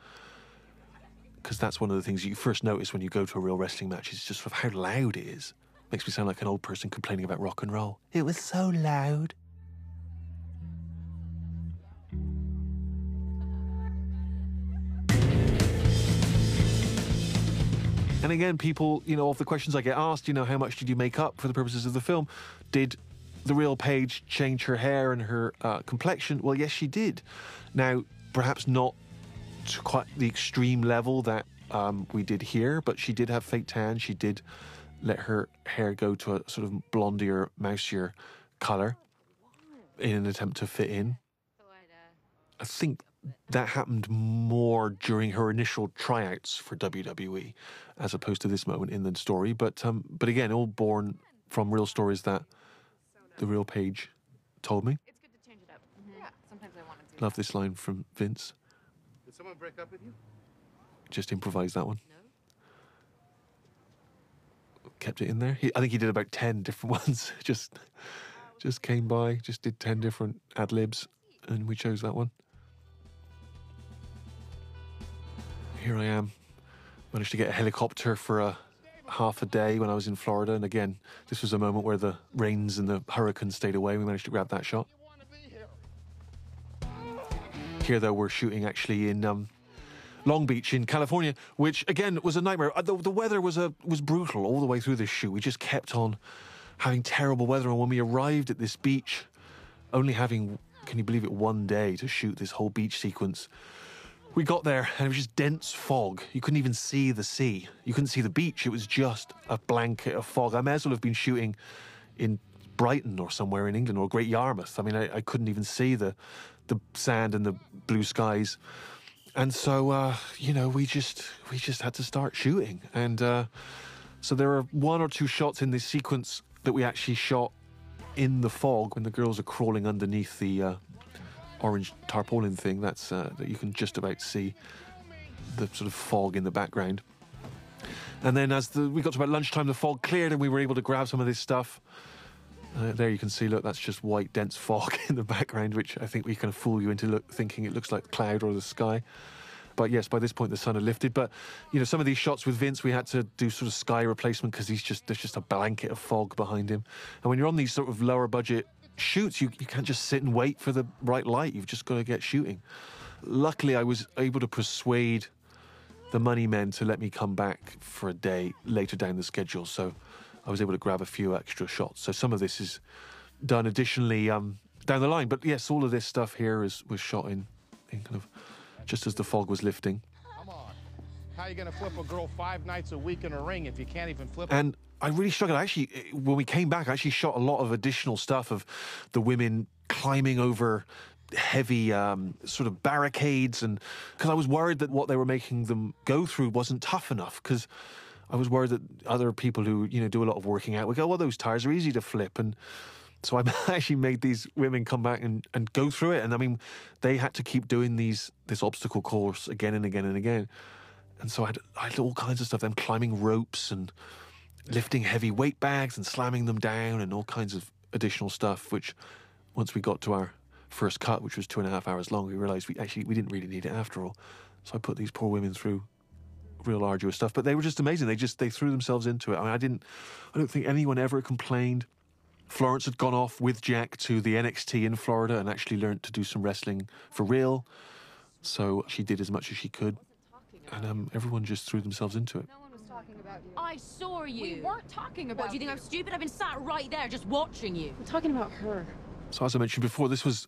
Because that's one of the things you first notice when you go to a real wrestling match is just sort of how loud it is. Makes me sound like an old person complaining about rock and roll. It was so loud. And again, people, you know, of the questions I get asked, you know, how much did you make up for the purposes of the film? Did the real Paige change her hair and her uh, complexion? Well, yes, she did. Now, perhaps not to quite the extreme level that um, we did here, but she did have fake tan. She did let her hair go to a sort of blondier, mousier colour in an attempt to fit in. I think that happened more during her initial tryouts for WWE, as opposed to this moment in the story. But um, but again, all born from real stories that the real Paige told me. It's good to change it up. Yeah, sometimes I want to do Love this line from Vince. Did someone break up with you? Just improvise that one. Kept it in there. He, I think he did about ten different ones. just just came by, just did ten different ad libs, and we chose that one. Here I am. Managed to get a helicopter for a half a day when I was in Florida, and again, this was a moment where the rains and the hurricanes stayed away. We managed to grab that shot. Here, though, we're shooting actually in um, Long Beach in California, which again was a nightmare. Uh, The, the weather was a was brutal all the way through this shoot. We just kept on having terrible weather, and when we arrived at this beach, only having can you believe it one day to shoot this whole beach sequence. We got there and it was just dense fog. You couldn't even see the sea. You couldn't see the beach. It was just a blanket of fog. I may as well have been shooting in Brighton or somewhere in England or Great Yarmouth. I mean, I, I couldn't even see the the sand and the blue skies. And so, uh, you know, we just we just had to start shooting. And uh, so there are one or two shots in this sequence that we actually shot in the fog when the girls are crawling underneath the uh, orange tarpaulin thing. That's uh, that you can just about see the sort of fog in the background. And then as the, we got to about lunchtime, the fog cleared and we were able to grab some of this stuff. Uh, there you can see, look, that's just white, dense fog in the background, which I think we can fool you into look, thinking it looks like cloud or the sky. But yes, by this point the sun had lifted. But you know, some of these shots with Vince, we had to do sort of sky replacement because he's just there's just a blanket of fog behind him. And when you're on these sort of lower budget shoots, you, you can't just sit and wait for the right light. You've just got to get shooting. Luckily, I was able to persuade the money men to let me come back for a day later down the schedule. So I was able to grab a few extra shots. So some of this is done additionally um, down the line. But yes, all of this stuff here is was shot in, in kind of just as the fog was lifting. Come on. How are you gonna flip a girl five nights a week in a ring if you can't even flip? And I really struggled. I Actually, eh, when we came back, I actually shot a lot of additional stuff of the women climbing over heavy um, sort of barricades, and because I was worried that what they were making them go through wasn't tough enough. Because I was worried that other people who you know do a lot of working out would go, "Well, those tires are easy to flip," and so I actually made these women come back and, and go through it. And I mean, they had to keep doing these this obstacle course again and again and again. And so I had, I had all kinds of stuff. Them climbing ropes and lifting heavy weight bags and slamming them down and all kinds of additional stuff. Which, once we got to our first cut, which was two and a half hours long, we realised we actually we didn't really need it after all. So I put these poor women through real arduous stuff. But they were just amazing. They just they threw themselves into it. I mean, I didn't. I don't think anyone ever complained. Florence had gone off with Jack to the NXT in Florida and actually learned to do some wrestling for real. So she did as much as she could, and um, everyone just threw themselves into it. I saw you. We weren't talking about What, do you think you. I'm stupid? I've been sat right there just watching you. We're talking about her. So as I mentioned before, this was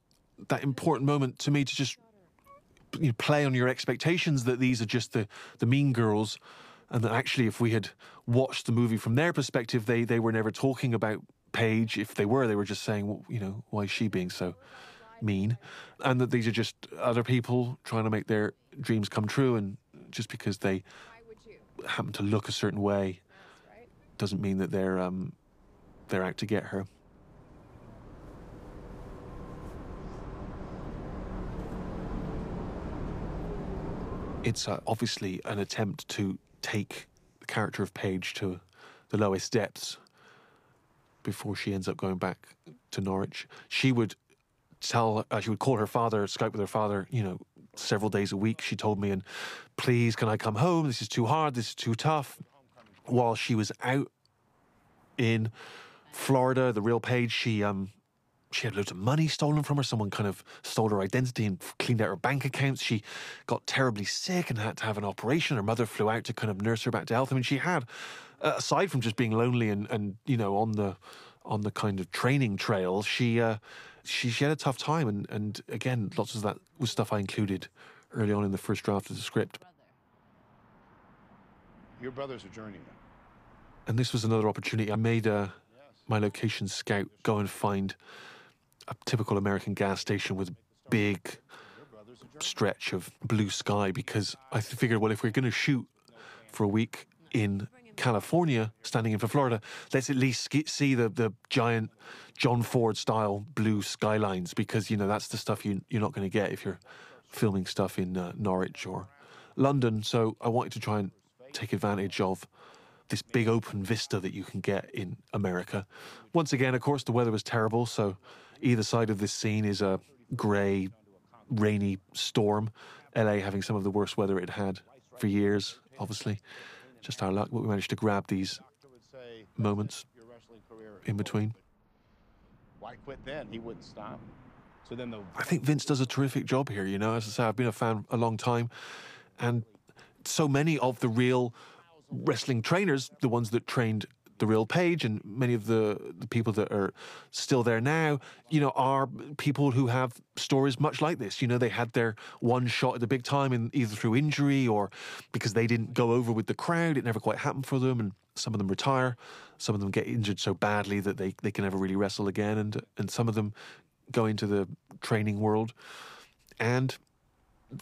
that important moment to me to just you know, play on your expectations that these are just the the mean girls, and that actually, if we had watched the movie from their perspective, they they were never talking about Paige. If they were, they were just saying, well, you know, why is she being so mean? And that these are just other people trying to make their dreams come true, and just because they happen to look a certain way doesn't mean that they're um, they're out to get her. It's uh, obviously an attempt to take the character of Paige to the lowest depths before she ends up going back to Norwich. She would tell, uh, she would call her father, Skype with her father, you know, several days a week. She told me, and please, can I come home? This is too hard. This is too tough. While she was out in Florida, the real Paige, she um, she had loads of money stolen from her. Someone kind of stole her identity and cleaned out her bank accounts. She got terribly sick and had to have an operation. Her mother flew out to kind of nurse her back to health. I mean, she had, uh, aside from just being lonely and, and you know on the on the kind of training trail, she uh, she she had a tough time. And and again, lots of that was stuff I included early on in the first draft of the script. Your brother's a journeyman. And this was another opportunity. I made uh, my location scout go and find a typical American gas station with a big stretch of blue sky because I figured, well, if we're going to shoot for a week in California, standing in for Florida, let's at least see the, the giant John Ford style blue skylines because, you know, that's the stuff you, you're not going to get if you're filming stuff in uh, Norwich or London. So I wanted to try and take advantage of this big open vista that you can get in America. Once again, of course, the weather was terrible, so either side of this scene is a grey, rainy storm. LA having some of the worst weather it had for years, obviously. Just our luck, but we managed to grab these moments in between. Why quit then? He wouldn't stop. So then the I think Vince does a terrific job here. You know, as I say, I've been a fan a long time, and so many of the real wrestling trainers, the ones that trained the real Paige and many of the, the people that are still there now, you know, are people who have stories much like this. You know, they had their one shot at the big time, in either through injury or because they didn't go over with the crowd. It never quite happened for them, and some of them retire. Some of them get injured so badly that they, they can never really wrestle again, and and some of them go into the training world, and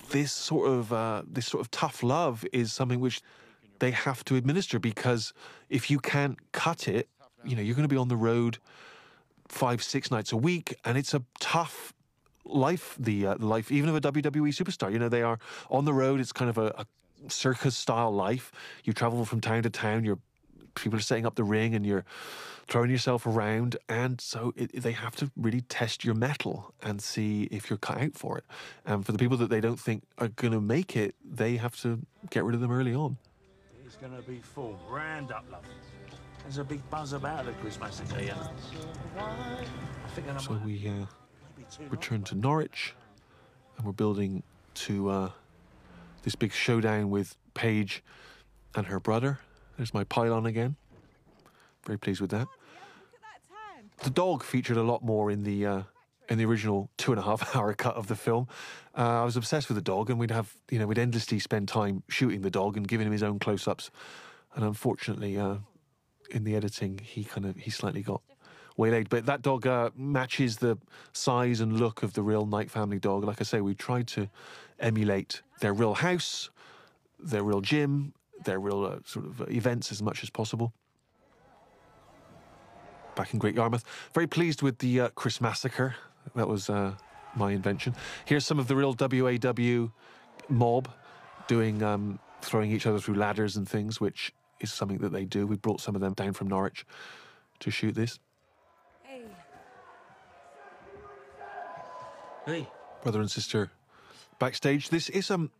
this sort of uh, this sort of tough love is something which they have to administer because if you can't cut it, you know, you're going to be on the road five, six nights a week, and it's a tough life. The uh, life, even of a WWE superstar, you know, they are on the road. It's kind of a, a circus style life. You travel from town to town. You're people are setting up the ring, and you're throwing yourself around, and so it, they have to really test your mettle and see if you're cut out for it. And for the people that they don't think are going to make it, they have to get rid of them early on. It's gonna be full. Round up, love. There's a big buzz about the Christmas here. I think I'm So we uh, return to Norwich, and we're building to uh, this big showdown with Paige and her brother. There's my pylon again. Very pleased with that. The dog featured a lot more in the uh, in the original two and a half hour cut of the film. Uh, I was obsessed with the dog, and we'd have you know we'd endlessly spend time shooting the dog and giving him his own close ups. And unfortunately, uh, in the editing, he kind of he slightly got waylaid. But that dog uh, matches the size and look of the real Knight family dog. Like I say, we tried to emulate their real house, their real gym, their real uh, sort of events as much as possible. Back in Great Yarmouth, very pleased with the uh, Chris Massacre. That was uh, my invention. Here's some of the real WAW mob doing um, throwing each other through ladders and things, which is something that they do. We brought some of them down from Norwich to shoot this. Hey. Hey. brother and sister backstage. This is um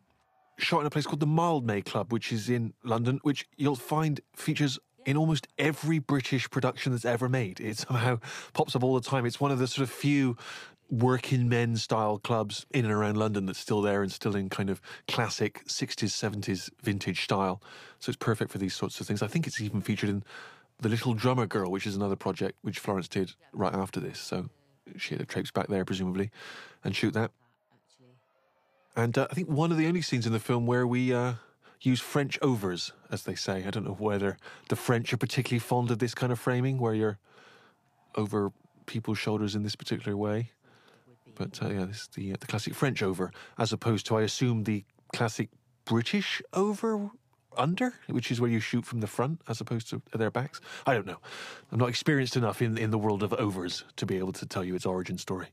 shot in a place called the Mildmay Club, which is in London, which you'll find features in almost every British production that's ever made. It somehow pops up all the time. It's one of the sort of few working men style clubs in and around London that's still there and still in kind of classic 60s, 70s vintage style. So it's perfect for these sorts of things. I think it's even featured in The Little Drummer Girl, which is another project which Florence did right after this. So she had traipse back there, presumably, and shoot that. And uh, I think one of the only scenes in the film where we uh, use French overs, as they say. I don't know whether the French are particularly fond of this kind of framing, where you're over people's shoulders in this particular way. But uh, yeah, this is the, uh, the classic French over, as opposed to, I assume, the classic British over under, which is where you shoot from the front as opposed to their backs. I don't know. I'm not experienced enough in, in the world of overs to be able to tell you its origin story.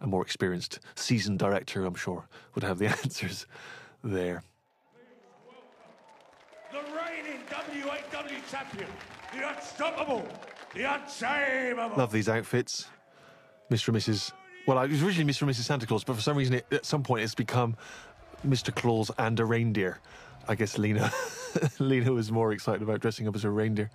A more experienced, seasoned director, I'm sure, would have the answers there. The reigning WAW champion, the unstoppable, the unshameable. Love these outfits. Mr. and Mrs. Well, it was originally Mr. and Mrs. Santa Claus, but for some reason, it, at some point, it's become Mr. Claus and a reindeer. I guess Lena, Lena was more excited about dressing up as a reindeer.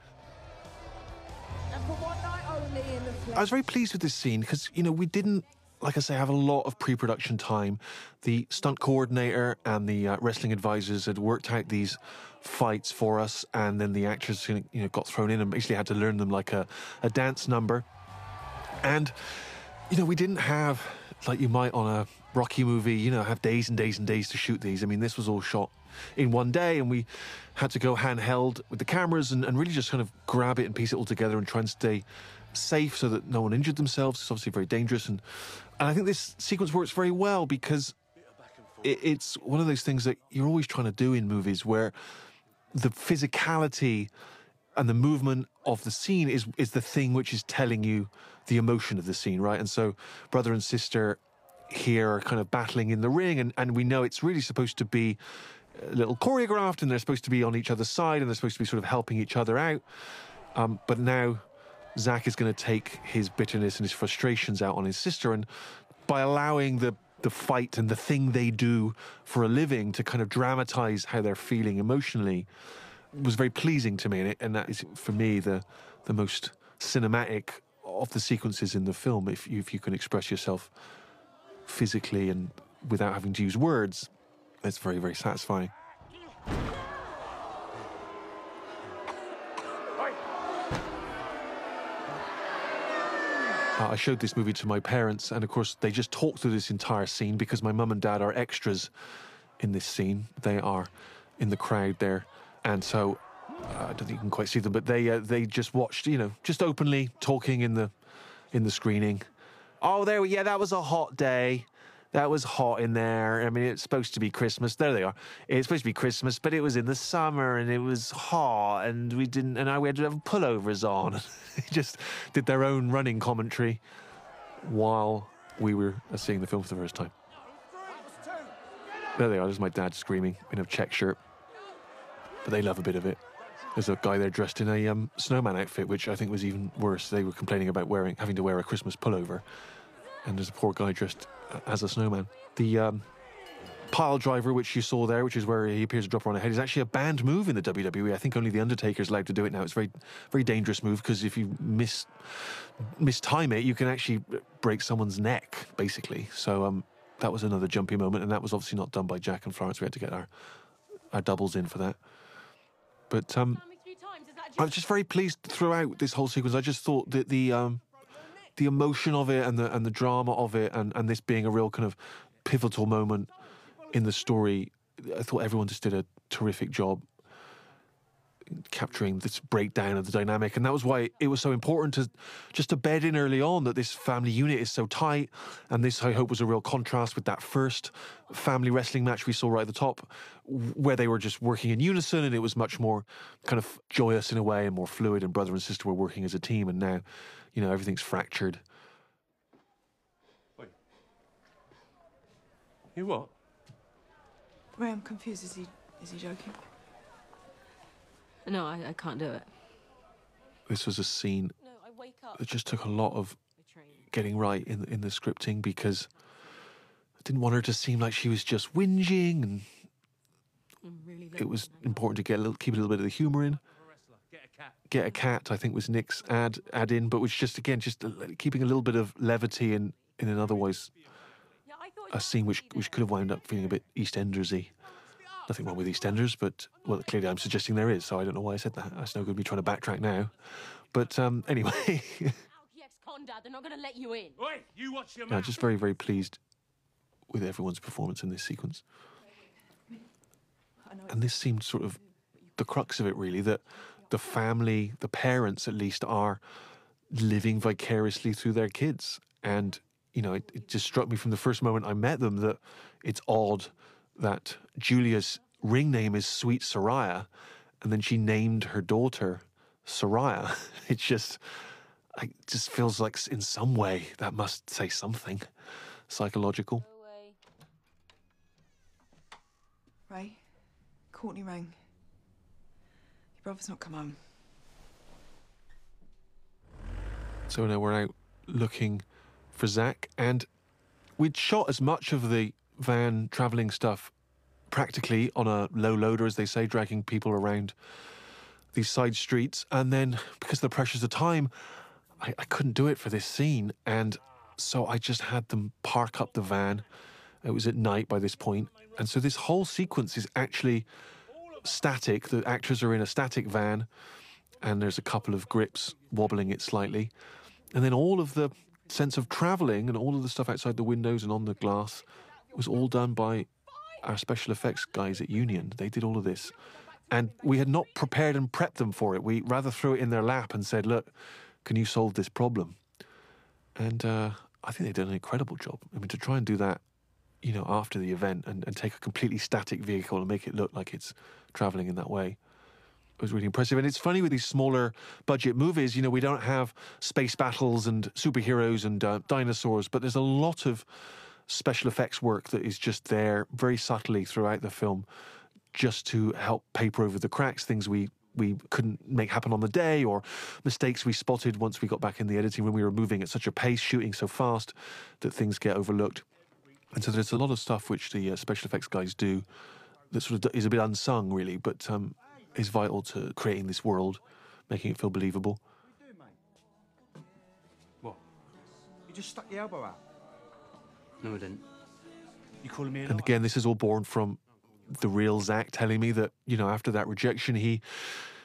I was very pleased with this scene because, you know, we didn't, like I say, have a lot of pre production time. The stunt coordinator and the uh, wrestling advisors had worked out these fights for us, and then the actors, you know, got thrown in and basically had to learn them like a, a dance number. And, you know, we didn't have, like you might on a Rocky movie, you know, have days and days and days to shoot these. I mean, this was all shot in one day, and we had to go handheld with the cameras and, and really just kind of grab it and piece it all together and try and stay safe so that no one injured themselves. It's obviously very dangerous, and and I think this sequence works very well because it, it's one of those things that you're always trying to do in movies where the physicality and the movement of the scene is is the thing which is telling you the emotion of the scene, right? And so brother and sister here are kind of battling in the ring, and, and we know it's really supposed to be a little choreographed, and they're supposed to be on each other's side, and they're supposed to be sort of helping each other out. Um, but now Zach is going to take his bitterness and his frustrations out on his sister, and by allowing the the fight and the thing they do for a living to kind of dramatize how they're feeling emotionally was very pleasing to me, and, it, and that is for me the the most cinematic of the sequences in the film. If you, if you can express yourself physically and without having to use words, it's very very satisfying. Uh, I showed this movie to my parents, and of course, they just talked through this entire scene because my mum and dad are extras in this scene. They are in the crowd there, and so uh, I don't think you can quite see them, but they uh, they just watched, you know, just openly talking in the in the screening. Oh, there, we- yeah, that was a hot day. That was hot in there. I mean, it's supposed to be Christmas. There they are. It's supposed to be Christmas, but it was in the summer and it was hot, and we didn't. And I we had to have pullovers on. they just did their own running commentary while we were seeing the film for the first time. There they are. There's my dad screaming in a check shirt, but they love a bit of it. There's a guy there dressed in a um, snowman outfit, which I think was even worse. They were complaining about wearing, having to wear a Christmas pullover, and there's a poor guy dressed as a snowman. The um, pile driver, which you saw there, which is where he appears to drop her on her head, is actually a banned move in the WWE. I think only the Undertaker's allowed to do it now. It's a very, very dangerous move because if you miss mistime it, you can actually break someone's neck, basically. So um, that was another jumpy moment, and that was obviously not done by Jack and Florence. We had to get our our doubles in for that. But um, I was just very pleased throughout this whole sequence. I just thought that the um, the emotion of it and the and the drama of it, and, and this being a real kind of pivotal moment in the story, I thought everyone just did a terrific job capturing this breakdown of the dynamic, and that was why it was so important to just to bed in early on that this family unit is so tight, and this I hope was a real contrast with that first family wrestling match we saw right at the top, where they were just working in unison, and it was much more kind of joyous in a way and more fluid, and brother and sister were working as a team, and now, you know, everything's fractured. Wait. You what? Ray, I'm confused. Is he is he joking? No, I, I can't do it. This was a scene that just took a lot of getting right in in the scripting because I didn't want her to seem like she was just whinging, and it was important to get a little, keep a little bit of the humour in. Get a cat, I think, was Nick's add add in, but was just again just keeping a little bit of levity in in an otherwise a scene which which could have wound up feeling a bit EastEndersy. Nothing wrong with EastEnders, but well, clearly I'm suggesting there is, so I don't know why I said that. It's no good me trying to backtrack now. But um, anyway, Condad, they're not going to let you in. Oi, you watch your yeah, just very very pleased with everyone's performance in this sequence. And this seemed sort of the crux of it, really, that the family, the parents at least, are living vicariously through their kids. And, you know, it, it just struck me from the first moment I met them that it's odd that Julia's ring name is Sweet Saraya, and then she named her daughter Saraya. It just, it just feels like in some way that must say something psychological. Ray, Courtney rang. Brother's not come home. So now we're out looking for Zach, and we'd shot as much of the van travelling stuff practically on a low loader, as they say, dragging people around these side streets. And then, because of the pressures of time, I, I couldn't do it for this scene. And so I just had them park up the van. It was at night by this point. And so this whole sequence is actually static. The actors are in a static van, and there's a couple of grips wobbling it slightly. And then all of the sense of travelling and all of the stuff outside the windows and on the glass was all done by our special effects guys at Union. They did all of this. And we had not prepared and prepped them for it. We rather threw it in their lap and said, look, can you solve this problem? And uh, I think they did an incredible job. I mean, to try and do that, you know, after the event and, and take a completely static vehicle and make it look like it's traveling in that way It was really impressive. And it's funny with these smaller budget movies, you know, we don't have space battles and superheroes and uh, dinosaurs, but there's a lot of special effects work that is just there very subtly throughout the film just to help paper over the cracks, things we we couldn't make happen on the day, or mistakes we spotted once we got back in the editing room. We were moving at such a pace, shooting so fast that things get overlooked. And so there's a lot of stuff which the uh, special effects guys do that sort of is a bit unsung, really, but um, is vital to creating this world, making it feel believable. What? You just stuck your elbow out. No, I didn't. You calling me a And again, this is all born from the real Zach telling me that you know after that rejection, he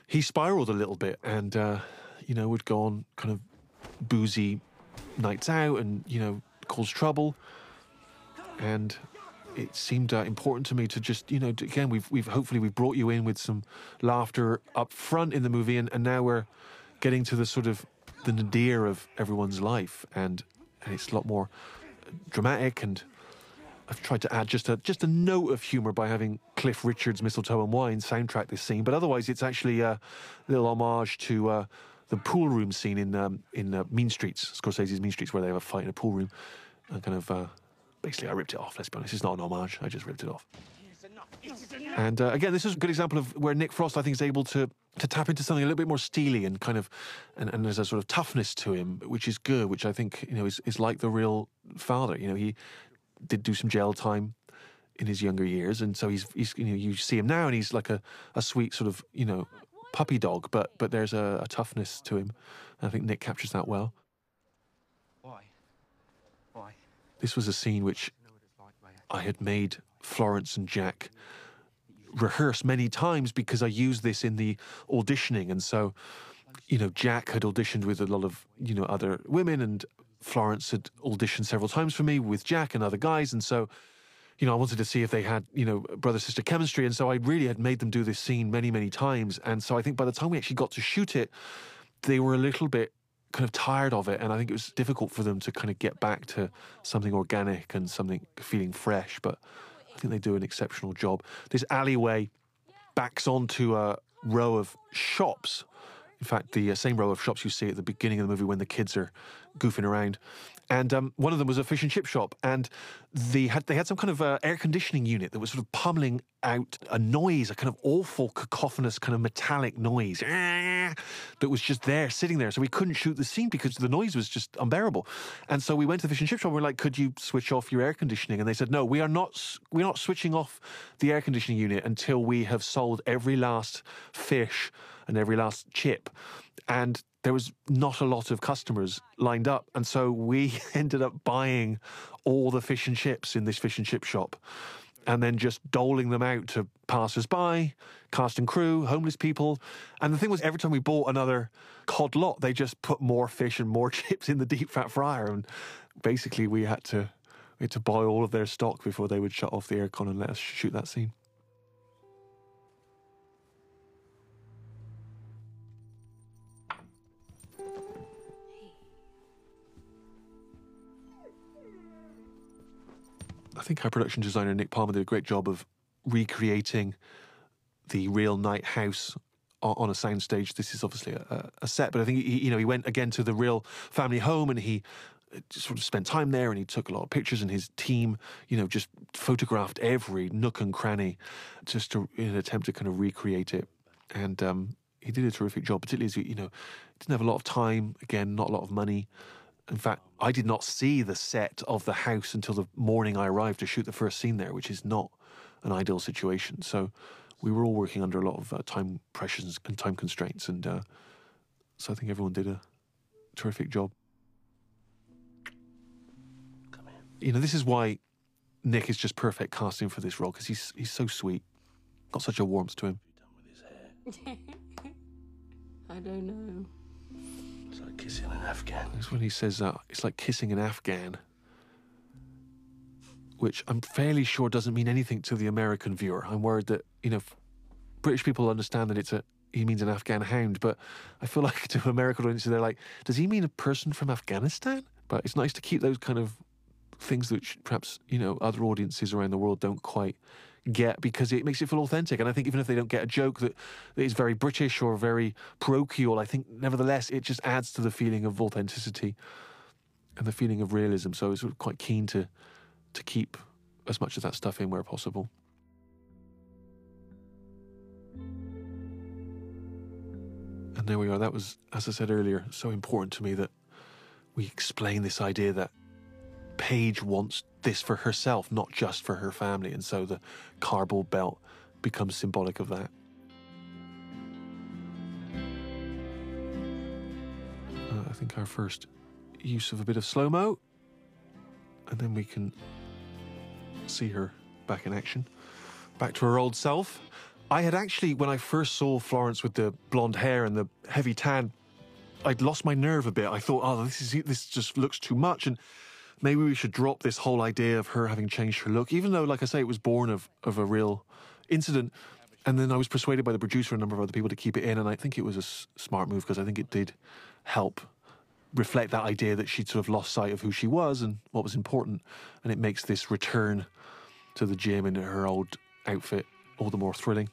he spiraled a little bit and uh, you know would go on kind of boozy nights out and you know cause trouble. And it seemed uh, important to me to just you know again we've we've hopefully we've brought you in with some laughter up front in the movie and, and now we're getting to the sort of the nadir of everyone's life and, and it's a lot more dramatic and I've tried to add just a just a note of humour by having Cliff Richard's "Mistletoe and Wine" soundtrack this scene, but otherwise it's actually a little homage to uh, the pool room scene in um, in uh, Mean Streets, Scorsese's Mean Streets, where they have a fight in a pool room. And kind of uh, basically, I ripped it off. Let's be honest, it's not an homage. I just ripped it off. And uh, again, this is a good example of where Nick Frost, I think, is able to to tap into something a little bit more steely and kind of, and, and there's a sort of toughness to him, which is good, which I think you know is, is like the real father. You know, he did do some jail time in his younger years, and so he's he's you know you see him now, and he's like a, a sweet sort of you know puppy dog, but but there's a, a toughness to him. And I think Nick captures that well. Why? Why? This was a scene which I had made Florence and Jack rehearse many times because I used this in the auditioning. And so, you know, Jack had auditioned with a lot of, you know, other women and Florence had auditioned several times for me with Jack and other guys. And so, you know, I wanted to see if they had, you know, brother sister chemistry. And so I really had made them do this scene many, many times. And so I think by the time we actually got to shoot it, they were a little bit kind of tired of it. And I think it was difficult for them to kind of get back to something organic and something feeling fresh. But I think they do an exceptional job. This alleyway backs onto a row of shops. In fact, the uh, same row of shops you see at the beginning of the movie when the kids are goofing around. And um, one of them was a fish and chip shop, and they had they had some kind of uh, air conditioning unit that was sort of pummeling out a noise, a kind of awful cacophonous kind of metallic noise that was just there, sitting there. So we couldn't shoot the scene because the noise was just unbearable. And so we went to the fish and chip shop. and We are like, "Could you switch off your air conditioning?" And they said, "No, we are not. We're not switching off the air conditioning unit until we have sold every last fish and every last chip." And there was not a lot of customers lined up. And so we ended up buying all the fish and chips in this fish and chip shop and then just doling them out to passers by, cast and crew, homeless people. And the thing was, every time we bought another cod lot, they just put more fish and more chips in the deep fat fryer. And basically, we had to. We had to buy all of their stock before they would shut off the aircon and let us shoot that scene. I think our production designer Nick Palmer did a great job of recreating the real Knight house on a soundstage. This is obviously a, a set, but I think he, you know he went again to the real family home and he uh, sort of spent time there and he took a lot of pictures and his team, you know, just photographed every nook and cranny, just to, in an attempt to kind of recreate it. And um, he did a terrific job, particularly as you know, didn't have a lot of time. Again, not a lot of money. In fact, I did not see the set of the house until the morning I arrived to shoot the first scene there, which is not an ideal situation. So we were all working under a lot of uh, time pressures and time constraints, and uh, so I think everyone did a terrific job. You know, this is why Nick is just perfect casting for this role because he's he's so sweet, got such a warmth to him. I don't know. It's like kissing an Afghan. That's when he says that. it's like kissing an Afghan, which I'm fairly sure doesn't mean anything to the American viewer. I'm worried that you know British people understand that it's a he means an Afghan hound, but I feel like to American audiences they're like, does he mean a person from Afghanistan? But it's nice to keep those kind of things which perhaps you know other audiences around the world don't quite get because it makes it feel authentic. And I think even if they don't get a joke that, is very British or very parochial, I think nevertheless it just adds to the feeling of authenticity and the feeling of realism. So I was quite keen to to keep as much of that stuff in where possible. And there we are. That was, as I said earlier, so important to me that we explain this idea that Paige wants this for herself, not just for her family. And so the cardboard belt becomes symbolic of that. Uh, I think our first use of a bit of slow mo, and then we can see her back in action, back to her old self. I had actually, when I first saw Florence with the blonde hair and the heavy tan, I'd lost my nerve a bit. I thought, oh, this is this just looks too much, and maybe we should drop this whole idea of her having changed her look, even though, like I say, it was born of of a real incident. And then I was persuaded by the producer and a number of other people to keep it in, and I think it was a s- smart move because I think it did help reflect that idea that she'd sort of lost sight of who she was and what was important, and it makes this return to the gym in her old outfit all the more thrilling.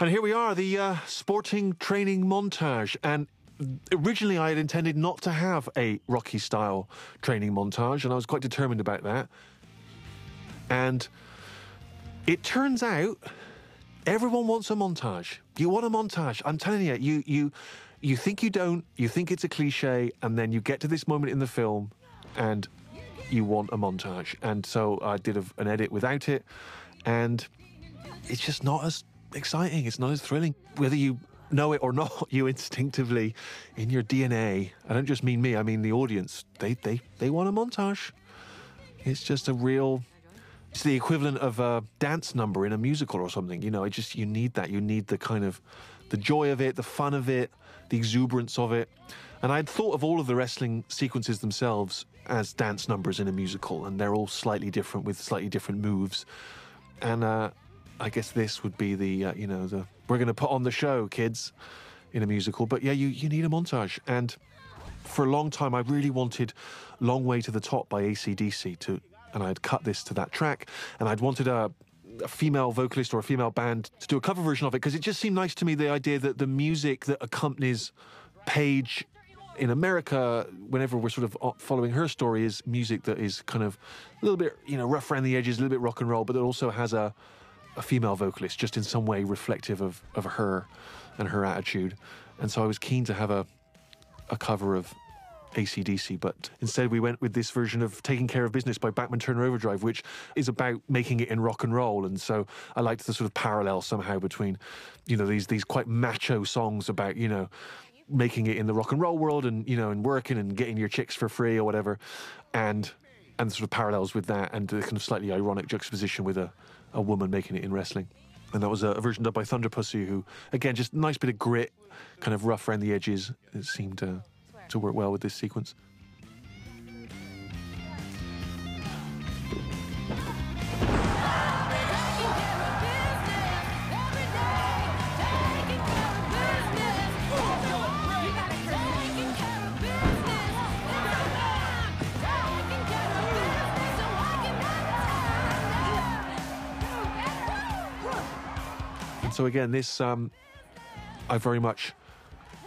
And here we are, the uh, sporting training montage. And originally, I had intended not to have a Rocky style training montage, and I was quite determined about that. And it turns out everyone wants a montage. You want a montage. I'm telling you, you you you think you don't, you think it's a cliche, and then you get to this moment in the film and you want a montage. And so I did a, an edit without it, and it's just not as exciting. It's not as thrilling. Whether you know it or not, you instinctively, in your DNA, I don't just mean me, I mean the audience, they, they, they want a montage. It's just a real. It's the equivalent of a dance number in a musical or something. You know, it just you need that. You need the kind of the joy of it, the fun of it, the exuberance of it. And I'd thought of all of the wrestling sequences themselves as dance numbers in a musical, and they're all slightly different with slightly different moves. And uh, I guess this would be the uh, you know the we're going to put on the show, kids, in a musical. But yeah, you you need a montage and for a long time, I really wanted Long Way to the Top by ACDC to, and I'd cut this to that track, and I'd wanted a, a female vocalist or a female band to do a cover version of it because it just seemed nice to me the idea that the music that accompanies Paige in America, whenever we're sort of uh, following her story, is music that is kind of a little bit, you know, rough around the edges, a little bit rock and roll, but it also has a, a female vocalist, just in some way reflective of, of her and her attitude. And so I was keen to have a, a cover of ACDC, but instead we went with this version of Taking Care of Business by Bachman-Turner Overdrive, which is about making it in rock and roll. And so I liked the sort of parallel somehow between, you know, these these quite macho songs about, you know, making it in the rock and roll world and, you know, and working and getting your chicks for free or whatever. And and the sort of parallels with that and the kind of slightly ironic juxtaposition with a, a woman making it in wrestling. And that was a, version done by Thunderpussy, who, again, just nice bit of grit, kind of rough around the edges. It seemed uh, to work well with this sequence. So again, this um, I very much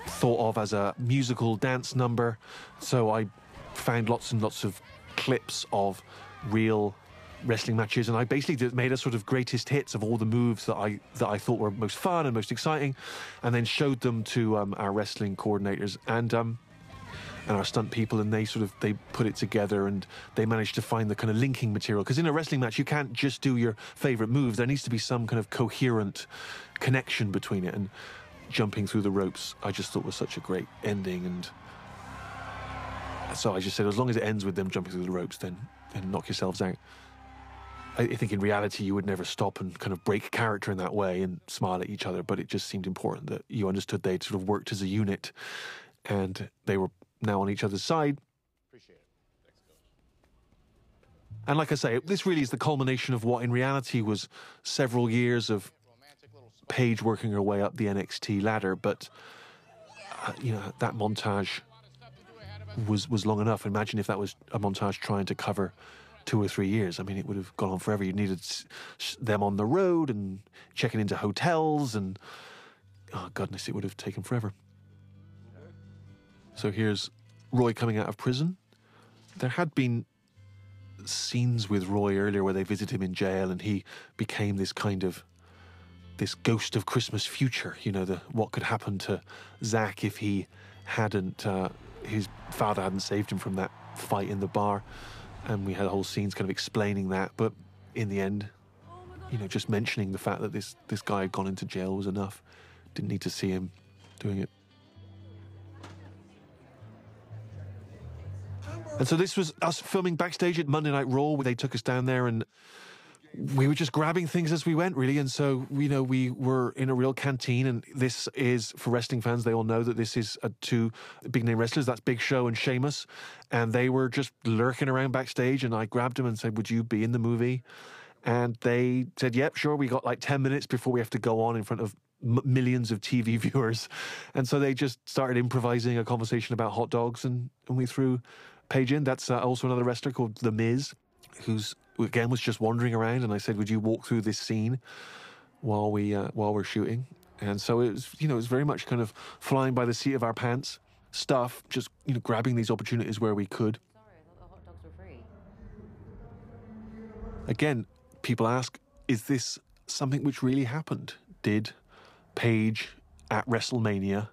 thought of as a musical dance number. So I found lots and lots of clips of real wrestling matches, and I basically did, made a sort of greatest hits of all the moves that I that I thought were most fun and most exciting, and then showed them to um, our wrestling coordinators and um, and our stunt people, and they sort of they put it together and they managed to find the kind of linking material. Because in a wrestling match, you can't just do your favorite move. There needs to be some kind of coherent connection between it. And jumping through the ropes, I just thought was such a great ending and. So I just said, as long as it ends with them jumping through the ropes, then, then knock yourselves out. I I think in reality you would never stop and kind of break character in that way and smile at each other, but it just seemed important that you understood they'd sort of worked as a unit and they were now on each other's side. And like I say, this really is the culmination of what in reality was several years of Paige working her way up the NXT ladder, but uh, you know that montage was was long enough. Imagine if that was a montage trying to cover two or three years. I mean, it would have gone on forever. You needed them on the road and checking into hotels, and oh goodness, it would have taken forever. So here's Roy coming out of prison. There had been scenes with Roy earlier where they visited him in jail, and he became this kind of this ghost of Christmas future. You know, the what could happen to Zach if he hadn't uh, his father hadn't saved him from that fight in the bar, and we had whole scenes kind of explaining that. But in the end, you know, just mentioning the fact that this this guy had gone into jail was enough. Didn't need to see him doing it. And so this was us filming backstage at Monday Night Raw. Where they took us down there, and we were just grabbing things as we went, really. And so, you know, we were in a real canteen. And this is for wrestling fans; they all know that this is two big name wrestlers. That's Big Show and Sheamus, and they were just lurking around backstage. And I grabbed them and said, "Would you be in the movie?" And they said, "Yep, sure." We got like ten minutes before we have to go on in front of millions of TV viewers, and so they just started improvising a conversation about hot dogs, and, and we threw Paige in. That's uh, also another wrestler called The Miz, who's again was just wandering around, and I said, "Would you walk through this scene while we uh, while we're shooting?" And so it was, you know, it was very much kind of flying by the seat of our pants stuff, just you know, grabbing these opportunities where we could. Sorry, I thought the hot dogs were free. Again, people ask, is this something which really happened? Did Paige at WrestleMania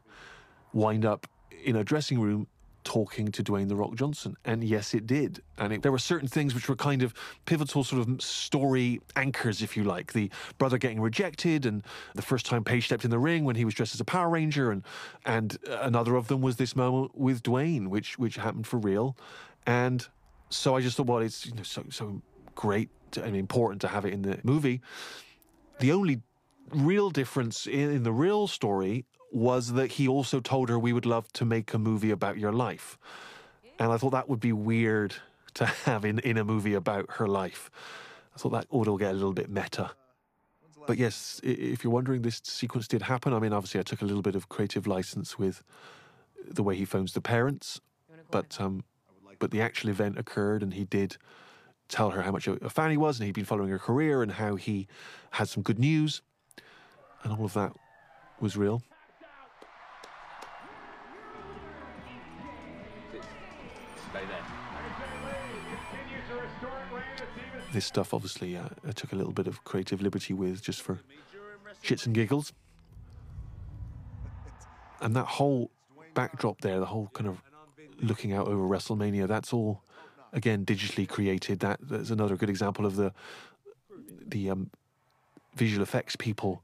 wind up in a dressing room talking to Dwayne The Rock Johnson? And yes, it did. And it, there were certain things which were kind of pivotal sort of story anchors, if you like. The brother getting rejected, and the first time Paige stepped in the ring when he was dressed as a Power Ranger, and and another of them was this moment with Dwayne, which which happened for real. And so I just thought, well, it's you know so so great and important to have it in the movie. The only real difference in, in the real story was that he also told her we would love to make a movie about your life. And I thought that would be weird to have in, in a movie about her life. I thought that would get a little bit meta. But yes, if you're wondering, this sequence did happen. I mean, obviously, I took a little bit of creative license with the way he phones the parents, but um, but the actual event occurred, and he did tell her how much a fan he was, and he'd been following her career, and how he had some good news, and all of that was real. This stuff, obviously, uh, I took a little bit of creative liberty with, just for shits and giggles. And that whole backdrop there, the whole kind of looking out over WrestleMania, that's all again digitally created. That that's another good example of the the um, visual effects people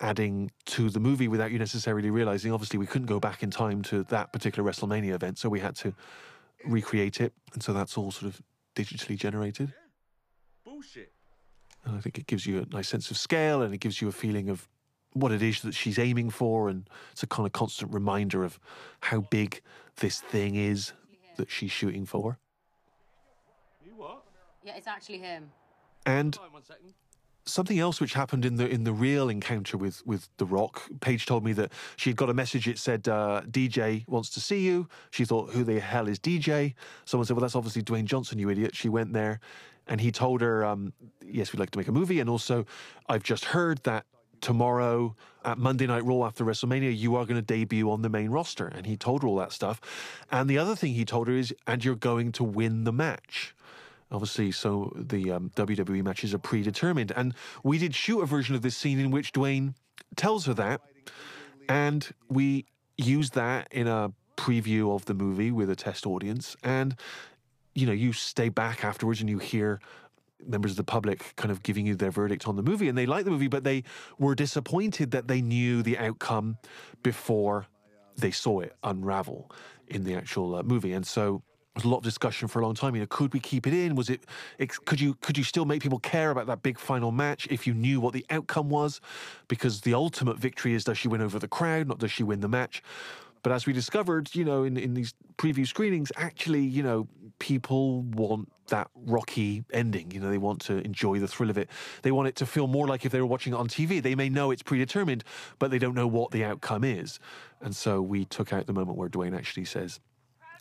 adding to the movie without you necessarily realizing. Obviously, we couldn't go back in time to that particular WrestleMania event, so we had to recreate it, and so that's all sort of digitally generated. Bullshit. And I think it gives you a nice sense of scale and it gives you a feeling of what it is that she's aiming for. And it's a kind of constant reminder of how big this thing is that she's shooting for. You what? Yeah, it's actually him. And Hold on one second. something else which happened in the in the real encounter with with the Rock. Paige told me that she had got a message. It said uh, DJ wants to see you. She thought, who the hell is DJ? Someone said, well, that's obviously Dwayne Johnson, you idiot. She went there, and he told her, um, yes, we'd like to make a movie, and also, I've just heard that tomorrow at Monday Night Raw after WrestleMania, you are going to debut on the main roster. And he told her all that stuff. And the other thing he told her is, and you're going to win the match. Obviously, so the um, WWE matches are predetermined. And we did shoot a version of this scene in which Dwayne tells her that. And we used that in a preview of the movie with a test audience. And, you know, you stay back afterwards and you hear members of the public kind of giving you their verdict on the movie. And they liked the movie, but they were disappointed that they knew the outcome before they saw it unravel in the actual uh, movie. And so there was a lot of discussion for a long time. You know, could we keep it in? Was it? Could you? Could you still make people care about that big final match if you knew what the outcome was? Because the ultimate victory is does she win over the crowd, not does she win the match? But as we discovered, you know, in, in these preview screenings, actually, you know, people want that rocky ending. You know, they want to enjoy the thrill of it. They want it to feel more like if they were watching it on TV. They may know it's predetermined, but they don't know what the outcome is. And so we took out the moment where Dwayne actually says,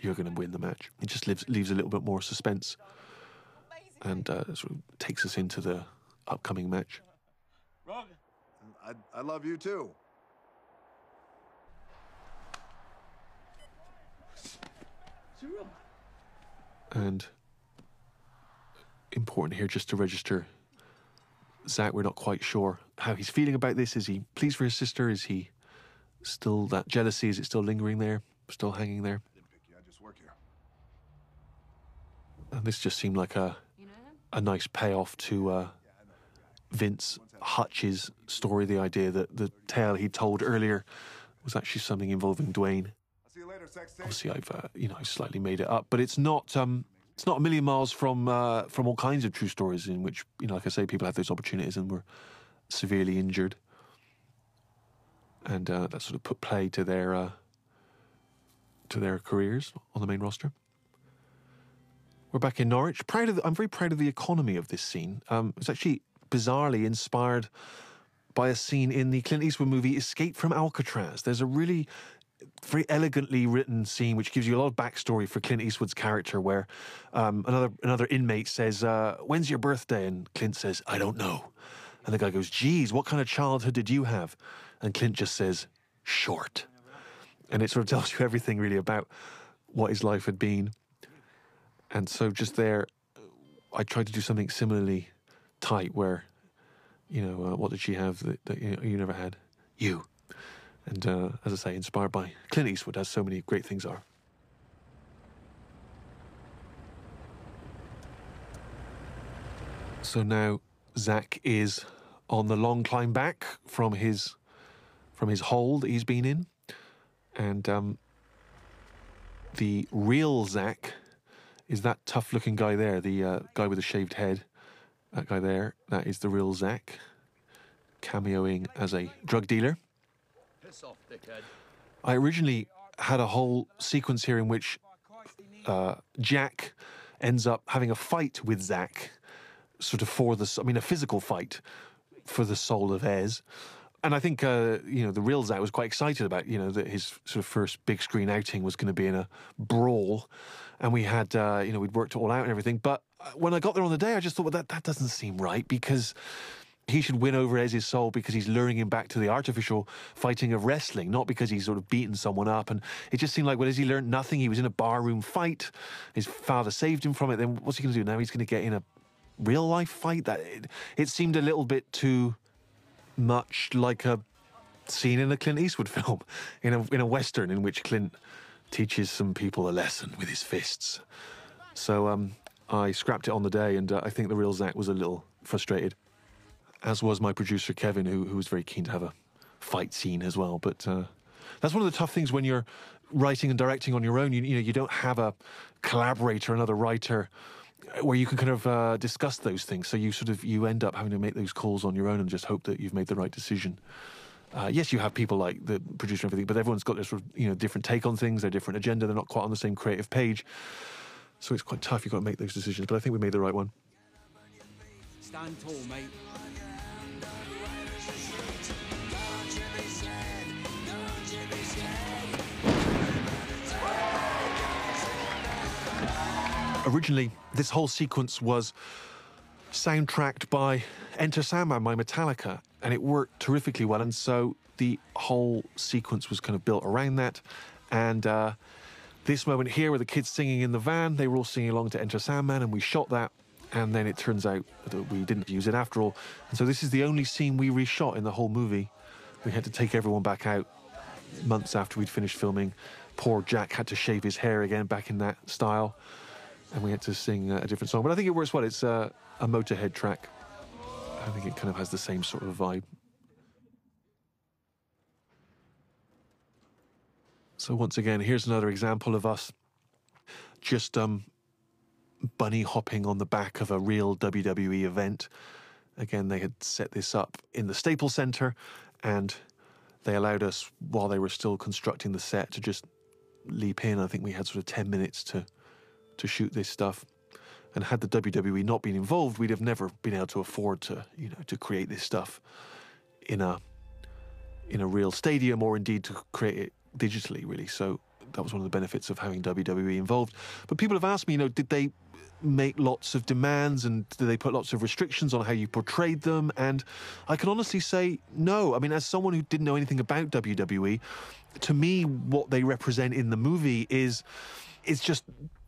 You're going to win the match. It just leaves, leaves a little bit more suspense and uh, sort of takes us into the upcoming match. I, I love you too. And important here just to register Zach, we're not quite sure how he's feeling about this. Is he pleased for his sister? Is he still that jealousy? Is it still lingering there? Still hanging there? And this just seemed like a a nice payoff to uh, Vince Hutch's story. The idea that the tale he told earlier was actually something involving Dwayne. Obviously, I've uh, you know slightly made it up, but it's not um, it's not a million miles from uh, from all kinds of true stories in which you know, like I say, people have those opportunities and were severely injured, and uh, that sort of put play to their uh, to their careers on the main roster. We're back in Norwich. Proud of the, I'm very proud of the economy of this scene. Um, it's actually bizarrely inspired by a scene in the Clint Eastwood movie Escape from Alcatraz. There's a really very elegantly written scene which gives you a lot of backstory for Clint Eastwood's character, where um, another another inmate says, uh, "When's your birthday?" and Clint says, "I don't know." And the guy goes, "Geez, what kind of childhood did you have?" And Clint just says, "Short." And it sort of tells you everything really about what his life had been. And so just there, I tried to do something similarly tight, where, you know, uh, what did she have that, that you, you never had? You. And uh, as I say, inspired by Clint Eastwood, as so many great things are. So now Zach is on the long climb back from his from his hold he's been in, and um, the real Zach is that tough-looking guy there, the uh, guy with the shaved head. That guy there, that is the real Zach, cameoing as a drug dealer. Off, dickhead. I originally had a whole sequence here in which uh, Jack ends up having a fight with Zach, sort of for the, I mean, a physical fight for the soul of Ez. And I think, uh, you know, the real Zach was quite excited about, you know, that his sort of first big screen outing was going to be in a brawl. And we had, uh, you know, we'd worked it all out and everything. But uh, when I got there on the day, I just thought, well, that, that doesn't seem right because he should win over Ez's soul because he's luring him back to the artificial fighting of wrestling, not because he's sort of beaten someone up. And it just seemed like, well, he learned nothing? He was in a barroom fight. His father saved him from it. Then what's he going to do now? He's going to get in a real life fight. That it, it seemed a little bit too much like a scene in a Clint Eastwood film, in a in a western in which Clint teaches some people a lesson with his fists. So um, I scrapped it on the day, and uh, I think the real Zach was a little frustrated as was my producer Kevin, who, who was very keen to have a fight scene as well. But uh, that's one of the tough things when you're writing and directing on your own. You, you know, you don't have a collaborator, another writer, where you can kind of uh, discuss those things. So you sort of you end up having to make those calls on your own and just hope that you've made the right decision. Uh, yes, you have people like the producer and everything, but everyone's got their sort of you know different take on things, their different agenda. They're not quite on the same creative page, so it's quite tough. You've got to make those decisions. But I think we made the right one. Stand tall, mate. Originally this whole sequence was soundtracked by Enter Sandman by Metallica, and it worked terrifically well. And so the whole sequence was kind of built around that. And uh, this moment here, where the kids singing in the van, they were all singing along to Enter Sandman, and we shot that. And then it turns out that we didn't use it after all. And so this is the only scene we reshot in the whole movie. We had to take everyone back out months after we'd finished filming. Poor Jack had to shave his hair again back in that style. And we had to sing uh, a different song. But I think it works well. It's uh, a Motorhead track. I think it kind of has the same sort of vibe. So once again, here's another example of us just um, bunny hopping on the back of a real WWE event. Again, they had set this up in the Staples Center, and they allowed us, while they were still constructing the set, to just leap in. I think we had sort of 10 minutes to, to shoot this stuff. And had the WWE not been involved, we'd have never been able to afford to, you know, to create this stuff in a in a real stadium or indeed to create it digitally, really. So that was one of the benefits of having WWE involved. But people have asked me, you know, did they make lots of demands and did they put lots of restrictions on how you portrayed them? And I can honestly say no. I mean, as someone who didn't know anything about WWE, to me, what they represent in the movie is is just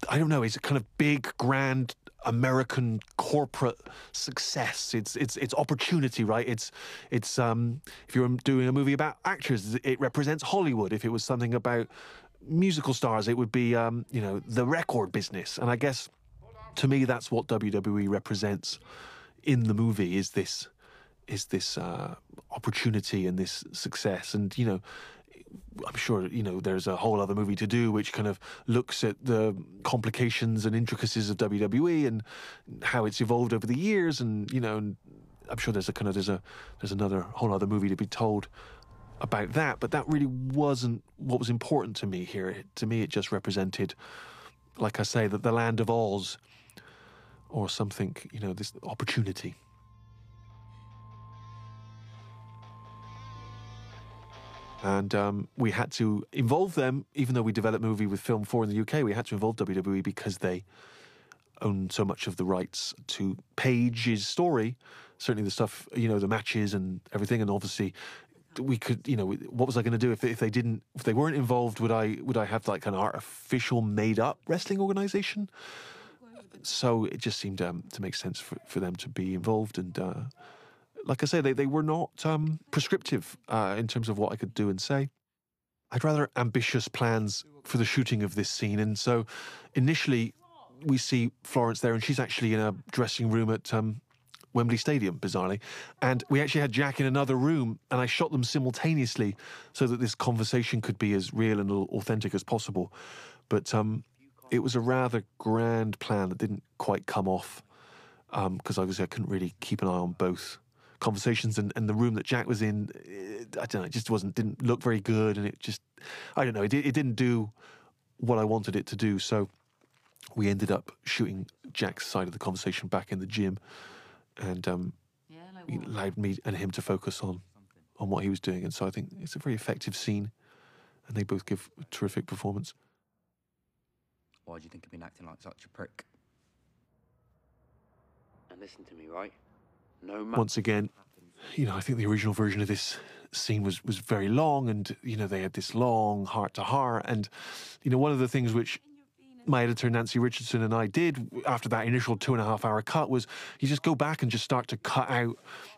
I don't know, it's a kind of big, grand American corporate success. It's it's it's opportunity, right? It's it's um if you're doing a movie about actors, it represents Hollywood. If it was something about musical stars, it would be um, you know, the record business. And I guess to me that's what WWE represents in the movie is this is this uh, opportunity and this success. And you know, I'm sure you know there's a whole other movie to do which kind of looks at the complications and intricacies of WWE and how it's evolved over the years, and you know, and I'm sure there's a kind of there's a there's another whole other movie to be told about that, but that really wasn't what was important to me here. To me, it just represented, like I say, that the land of Oz, or something, you know, this opportunity. And um, we had to involve them, even though we developed movie with Film 4 in the UK, we had to involve WWE because they own so much of the rights to Paige's story. Certainly the stuff, you know, the matches and everything. And obviously, we could, you know, what was I going to do if, if they didn't, if they weren't involved? Would I, would I have like an artificial made up wrestling organization? So it just seemed um, to make sense for, for them to be involved. And uh, like I say, they, they were not um, prescriptive uh, in terms of what I could do and say. I had rather ambitious plans for the shooting of this scene. And so initially, we see Florence there, and she's actually in a dressing room at um, Wembley Stadium, bizarrely. And we actually had Jack in another room, and I shot them simultaneously so that this conversation could be as real and authentic as possible. But um, it was a rather grand plan that didn't quite come off because obviously I couldn't really keep an eye on both conversations and, and the room that Jack was in, I don't know, it just wasn't didn't look very good, and it just, I don't know, it, it didn't do what I wanted it to do. So we ended up shooting Jack's side of the conversation back in the gym, and um, yeah, it allowed me and him to focus on on what he was doing. And so I think it's a very effective scene, and they both give a terrific performance. Why do you think I've been acting like such a prick? And listen to me, right? No once again, you know, I think the original version of this scene was was very long, and you know, they had this long heart to heart, and you know, one of the things which my editor Nancy Richardson and I did after that initial two and a half hour cut was you just go back and just start to cut out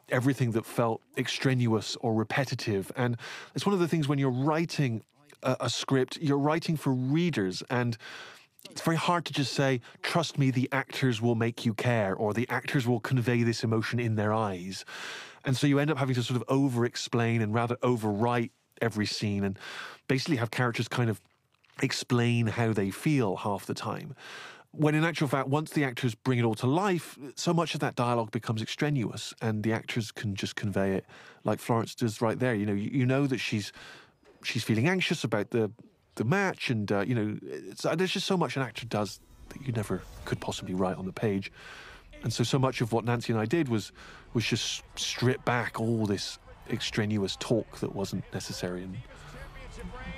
everything that felt extraneous or repetitive, and it's one of the things when you're writing a, a script, you're writing for readers, and it's very hard to just say, trust me, the actors will make you care, or the actors will convey this emotion in their eyes. And so you end up having to sort of over explain and rather overwrite every scene and basically have characters kind of explain how they feel half the time. When in actual fact, once the actors bring it all to life, so much of that dialogue becomes extraneous and the actors can just convey it like Florence does right there. You know, you, you know that she's she's feeling anxious about the the match, and uh, you know, there's just so much an actor does that you never could possibly write on the page. And so, so much of what Nancy and I did was was just strip back all this extraneous talk that wasn't necessary and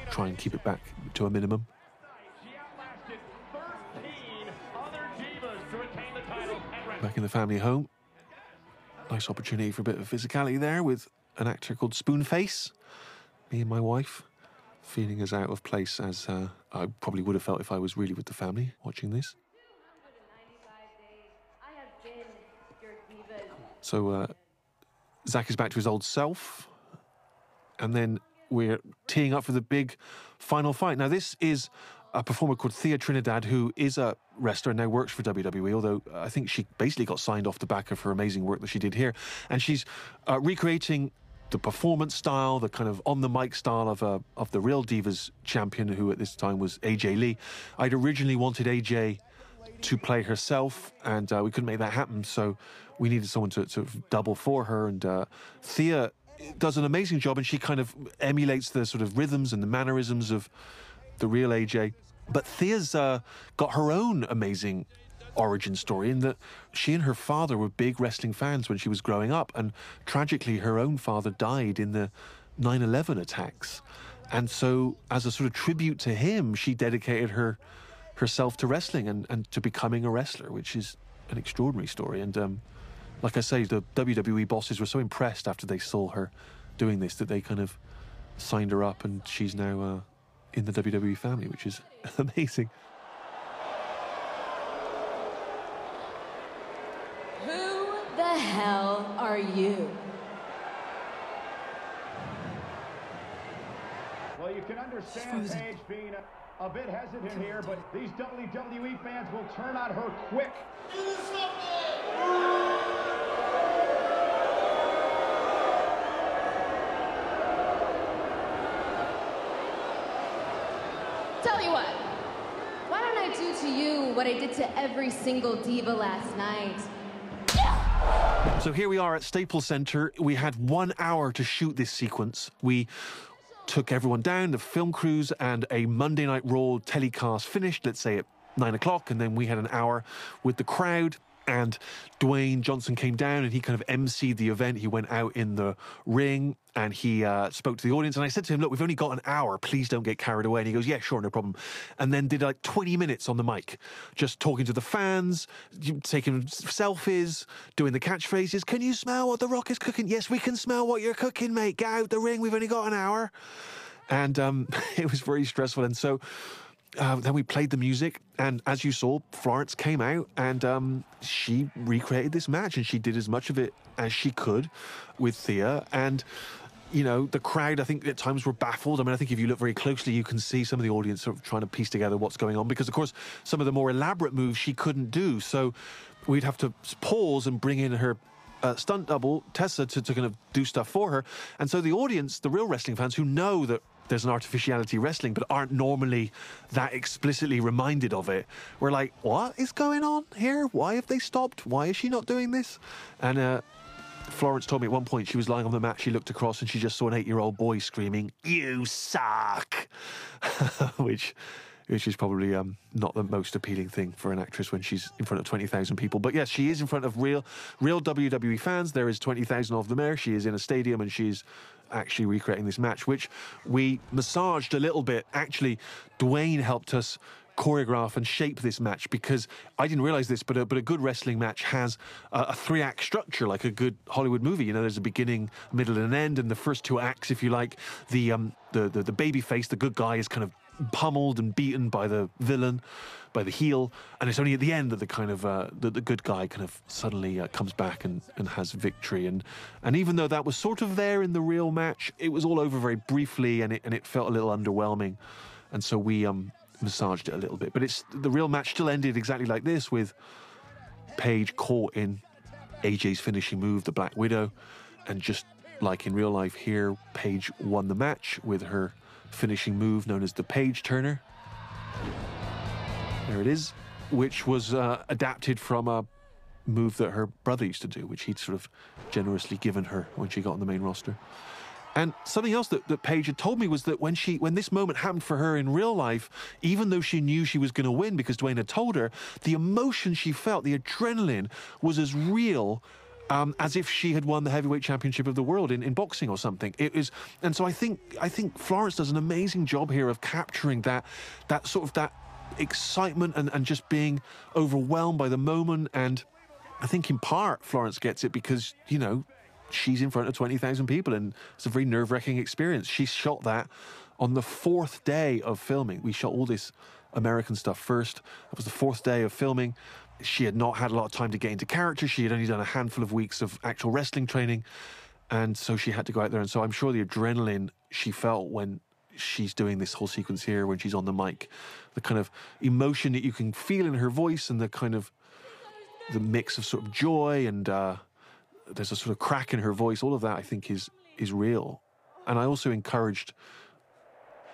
try and keep it back to a minimum. Back in the family home, nice opportunity for a bit of physicality there with an actor called Spoonface. Me and my wife feeling as out of place as uh, I probably would have felt if I was really with the family watching this. So uh, Zak is back to his old self, and then we're teeing up for the big final fight. Now, this is a performer called Thea Trinidad, who is a wrestler and now works for WWE, although I think she basically got signed off the back of her amazing work that she did here. And she's uh, recreating the performance style, the kind of on the mic style of uh, of the real Divas champion, who at this time was AJ Lee. I'd originally wanted AJ to play herself, and uh, we couldn't make that happen, so we needed someone to, to double for her. And uh, Thea does an amazing job, and she kind of emulates the sort of rhythms and the mannerisms of the real AJ. But Thea's uh, got her own amazing origin story in that she and her father were big wrestling fans when she was growing up, and tragically, her own father died in the 9 11 attacks. And so, as a sort of tribute to him, she dedicated her herself to wrestling and, and to becoming a wrestler, which is an extraordinary story. And um, like I say, the WWE bosses were so impressed after they saw her doing this that they kind of signed her up, and she's now uh, in the WWE family, which is amazing. Who the hell are you? Well, you can understand Paige being a, a bit hesitant here, but these WWE fans will turn on her quick. Tell you what. Why don't I do to you what I did to every single diva last night? So here we are at Staples Center. We had one hour to shoot this sequence. We took everyone down, the film crews, and a Monday Night Raw telecast finished, let's say at nine o'clock, and then we had an hour with the crowd. And Dwayne Johnson came down and he kind of emceed the event. He went out in the ring and he uh, spoke to the audience. And I said to him, Look, we've only got an hour. Please don't get carried away. And he goes, Yeah, sure, no problem. And then did like 20 minutes on the mic, just talking to the fans, taking selfies, doing the catchphrases. Can you smell what The Rock is cooking? Yes, we can smell what you're cooking, mate. Get out the ring. We've only got an hour. And um, it was very stressful. And so uh, then we played the music, and as you saw, Florence came out and um, she recreated this match, and she did as much of it as she could with Thea. And you know, the crowd, I think at times were baffled. I mean, I think if you look very closely, you can see some of the audience sort of trying to piece together what's going on because, of course, some of the more elaborate moves she couldn't do. So we'd have to pause and bring in her uh, stunt double, Tessa, to, to kind of do stuff for her. And so the audience, the real wrestling fans who know that there's an artificiality wrestling, but aren't normally that explicitly reminded of it. We're like, what is going on here? Why have they stopped? Why is she not doing this? And uh, Florence told me at one point she was lying on the mat, she looked across and she just saw an eight year old boy screaming, You suck! Which which is probably um, not the most appealing thing for an actress when she's in front of 20,000 people. But yes, she is in front of real, real WWE fans. There is 20,000 of them there. She is in a stadium and she's actually recreating this match, which we massaged a little bit. Actually, Dwayne helped us choreograph and shape this match because I didn't realize this, but a, but a good wrestling match has a, a three act structure like a good Hollywood movie. You know, there's a beginning, middle, and an end, and the first two acts, if you like, the um the the, the baby face, the good guy, is kind of pummeled and beaten by the villain, by the heel, and it's only at the end that the kind of uh, the, the good guy kind of suddenly uh, comes back and, and has victory. And and even though that was sort of there in the real match, it was all over very briefly, and it and it felt a little underwhelming. And so we um massaged it a little bit, but it's the real match still ended exactly like this with Paige caught in AJ's finishing move, the Black Widow, and just like in real life here, Paige won the match with her finishing move known as the Paige Turner. There it is, which was uh, adapted from a move that her brother used to do, which he'd sort of generously given her when she got on the main roster. And something else that, that Paige had told me was that when she when this moment happened for her in real life, even though she knew she was going to win because Dwayne had told her, the emotion she felt, the adrenaline, was as real um, as if she had won the heavyweight championship of the world in, in boxing or something. It is, and so I think I think Florence does an amazing job here of capturing that that sort of that excitement and, and just being overwhelmed by the moment and I think in part Florence gets it because, you know, she's in front of 20,000 people and it's a very nerve wracking experience. She shot that on the fourth day of filming. We shot all this American stuff first. It was the fourth day of filming. She had not had a lot of time to get into character. She had only done a handful of weeks of actual wrestling training. And so she had to go out there. And so I'm sure the adrenaline she felt when she's doing this whole sequence here, when she's on the mic, the kind of emotion that you can feel in her voice and the kind of the mix of sort of joy and uh, there's a sort of crack in her voice. All of that, I think, is is real. And I also encouraged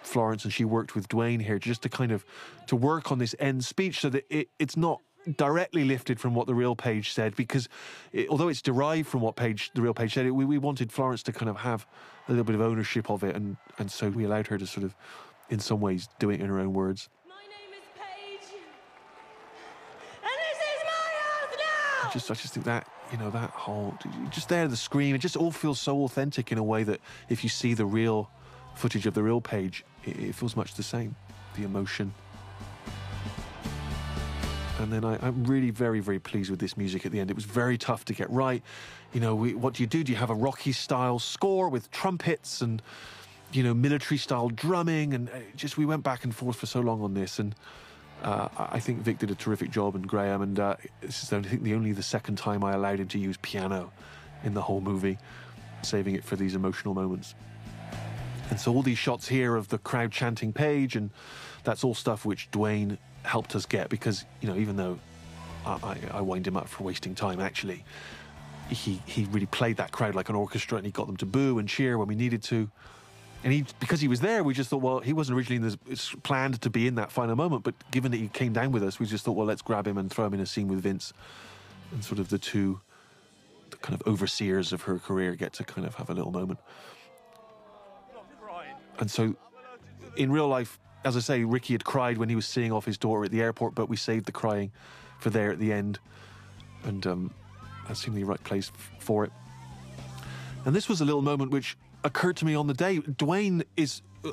Florence, and she worked with Dwayne here, just to kind of to work on this end speech, so that it, it's not directly lifted from what the real Paige said, because it, although it's derived from what Paige the real Paige said, it, we, we wanted Florence to kind of have a little bit of ownership of it, and and so we allowed her to sort of, in some ways, do it in her own words. I just, I just think that, you know, that whole, just there, the scream, it just all feels so authentic in a way that if you see the real footage of the real Paige, it, it feels much the same. The emotion. And then I, am really very, very pleased with this music at the end. It was very tough to get right. You know, we, what do you do? Do you have a Rocky style score with trumpets and, you know, military style drumming? And uh, just we went back and forth for so long on this. And, uh, I think Vik did a terrific job, and Graham, and uh, this is I think the only the second time I allowed him to use piano in the whole movie, saving it for these emotional moments. And so all these shots here of the crowd chanting Paige, and that's all stuff which Dwayne helped us get because you know even though I, I, I wind him up for wasting time, actually he he really played that crowd like an orchestra, and he got them to boo and cheer when we needed to. And he, because he was there, we just thought, well, he wasn't originally in this, planned to be in that final moment, but given that he came down with us, we just thought, well, let's grab him and throw him in a scene with Vince, and sort of the two, the kind of overseers of her career get to kind of have a little moment. And so, in real life, as I say, Ricky had cried when he was seeing off his daughter at the airport, but we saved the crying for there at the end, and um, that seemed the right place for it. And this was a little moment which occurred to me on the day. Dwayne is uh,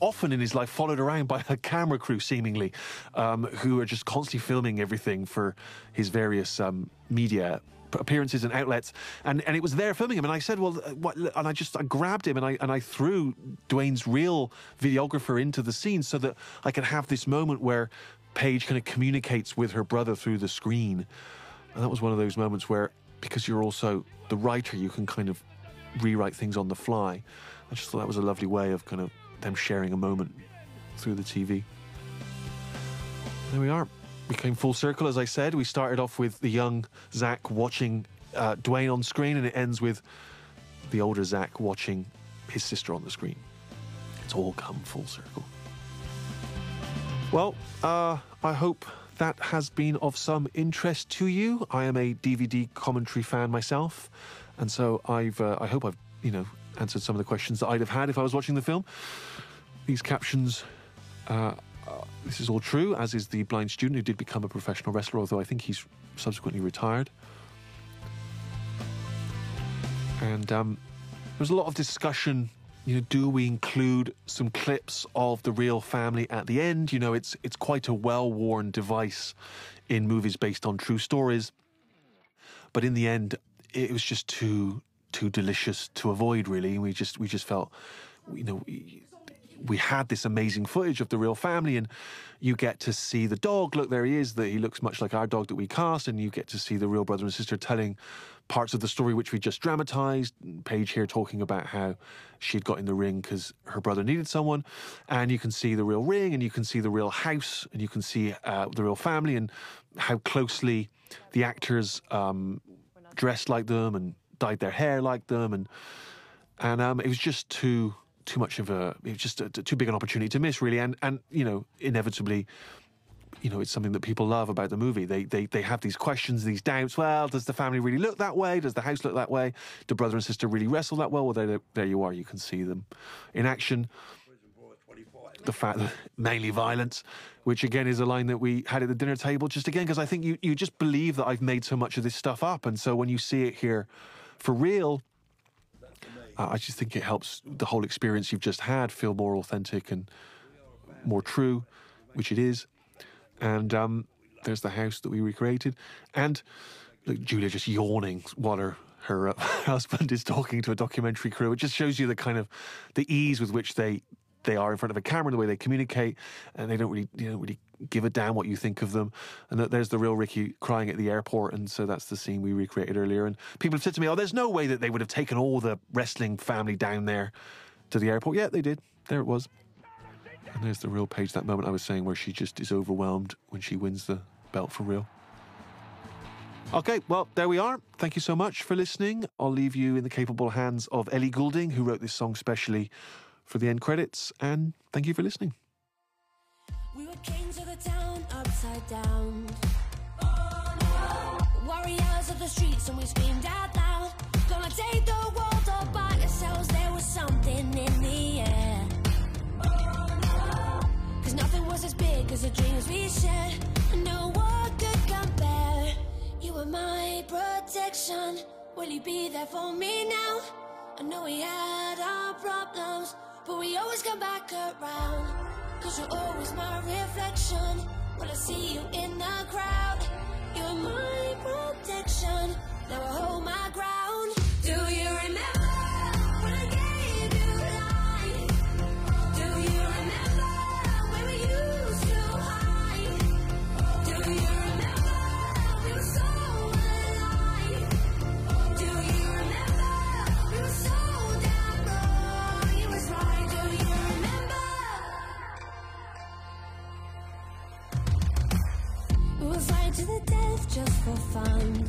often in his life followed around by a camera crew, seemingly, um, who are just constantly filming everything for his various um, media appearances and outlets, and and it was there filming him, and I said, well, uh, what? And I just I grabbed him and I and I threw Dwayne's real videographer into the scene so that I could have this moment where Paige kind of communicates with her brother through the screen, and that was one of those moments where because you're also the writer, you can kind of rewrite things on the fly. I just thought that was a lovely way of kind of them sharing a moment through the TV. There we are. We came full circle, as I said. We started off with the young Zak watching uh, Dwayne on screen, and it ends with the older Zak watching his sister on the screen. It's all come full circle. Well, uh, I hope that has been of some interest to you. I am a DVD commentary fan myself. And so I've, uh, I hope I've, you know, answered some of the questions that I'd have had if I was watching the film. These captions, uh, this is all true, as is the blind student who did become a professional wrestler, although I think he's subsequently retired. And um, there was a lot of discussion. You know, do we include some clips of the real family at the end? You know, it's it's quite a well-worn device in movies based on true stories. But in the end, it was just too too delicious to avoid. Really, we just we just felt, you know. We, we had this amazing footage of the real family, and you get to see the dog. Look, there he is. That he looks much like our dog that we cast, and you get to see the real brother and sister telling parts of the story which we just dramatized. Paige here talking about how she'd got in the ring because her brother needed someone, and you can see the real ring, and you can see the real house, and you can see uh, the real family, and how closely the actors um, dressed like them and dyed their hair like them, and and um, it was just too too much of a it was just a, too big an opportunity to miss, really. And and you know, inevitably, you know, it's something that people love about the movie. They they they have these questions, these doubts. Well, does the family really look that way? Does the house look that way? Do brother and sister really wrestle that well? Well, there there you are. You can see them in action. The fact that mainly violence, which again is a line that we had at the dinner table, just again because I think you you just believe that I've made so much of this stuff up, and so when you see it here for real, I just think it helps the whole experience you've just had feel more authentic and more true, which it is. And um, there's the house that we recreated. And Look, Julia just yawning while her her uh, husband is talking to a documentary crew. It just shows you the kind of the ease with which they they are in front of a camera, the way they communicate, and they don't really you know really give a damn what you think of them. And there's the real Ricky crying at the airport, and so that's the scene we recreated earlier. And people have said to me, "Oh, there's no way that they would have taken all the wrestling family down there to the airport." Yeah, they did. There it was. And there's the real Paige. That moment I was saying where she just is overwhelmed when she wins the belt for real. Okay, well, there we are. Thank you so much for listening. I'll leave you in the capable hands of Ellie Goulding, who wrote this song specially for the end credits. And thank you for listening. Kings of the town, upside down. Warriors of the streets, and we screamed out loud. Gonna take the world all by ourselves. There was something in the air. Cause nothing was as big as the dreams we shared. No one could compare. You were my protection. Will you be there for me now? I know we had our problems, but we always come back around. Cause you're always my reflection. When I see you in the crowd, you're my protection. Now I hold my ground. Do you remember life just for fun.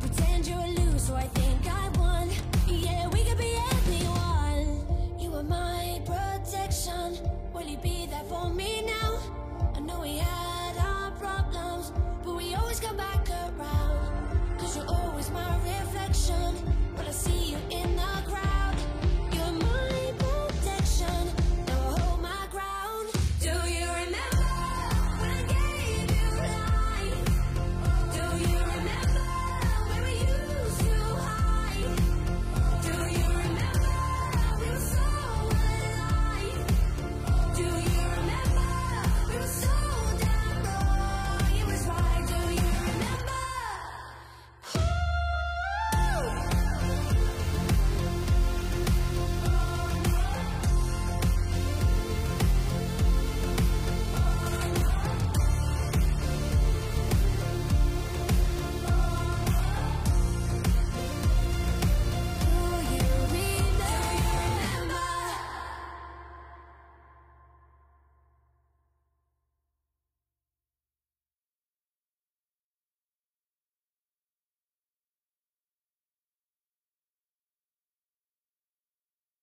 Pretend you're a loser, I think I won. Yeah, we could be anyone. You are my protection. Will you be there for me now? I know we had our problems, but we always come back around. Cause you're always my reflection. When I see you in the crowd.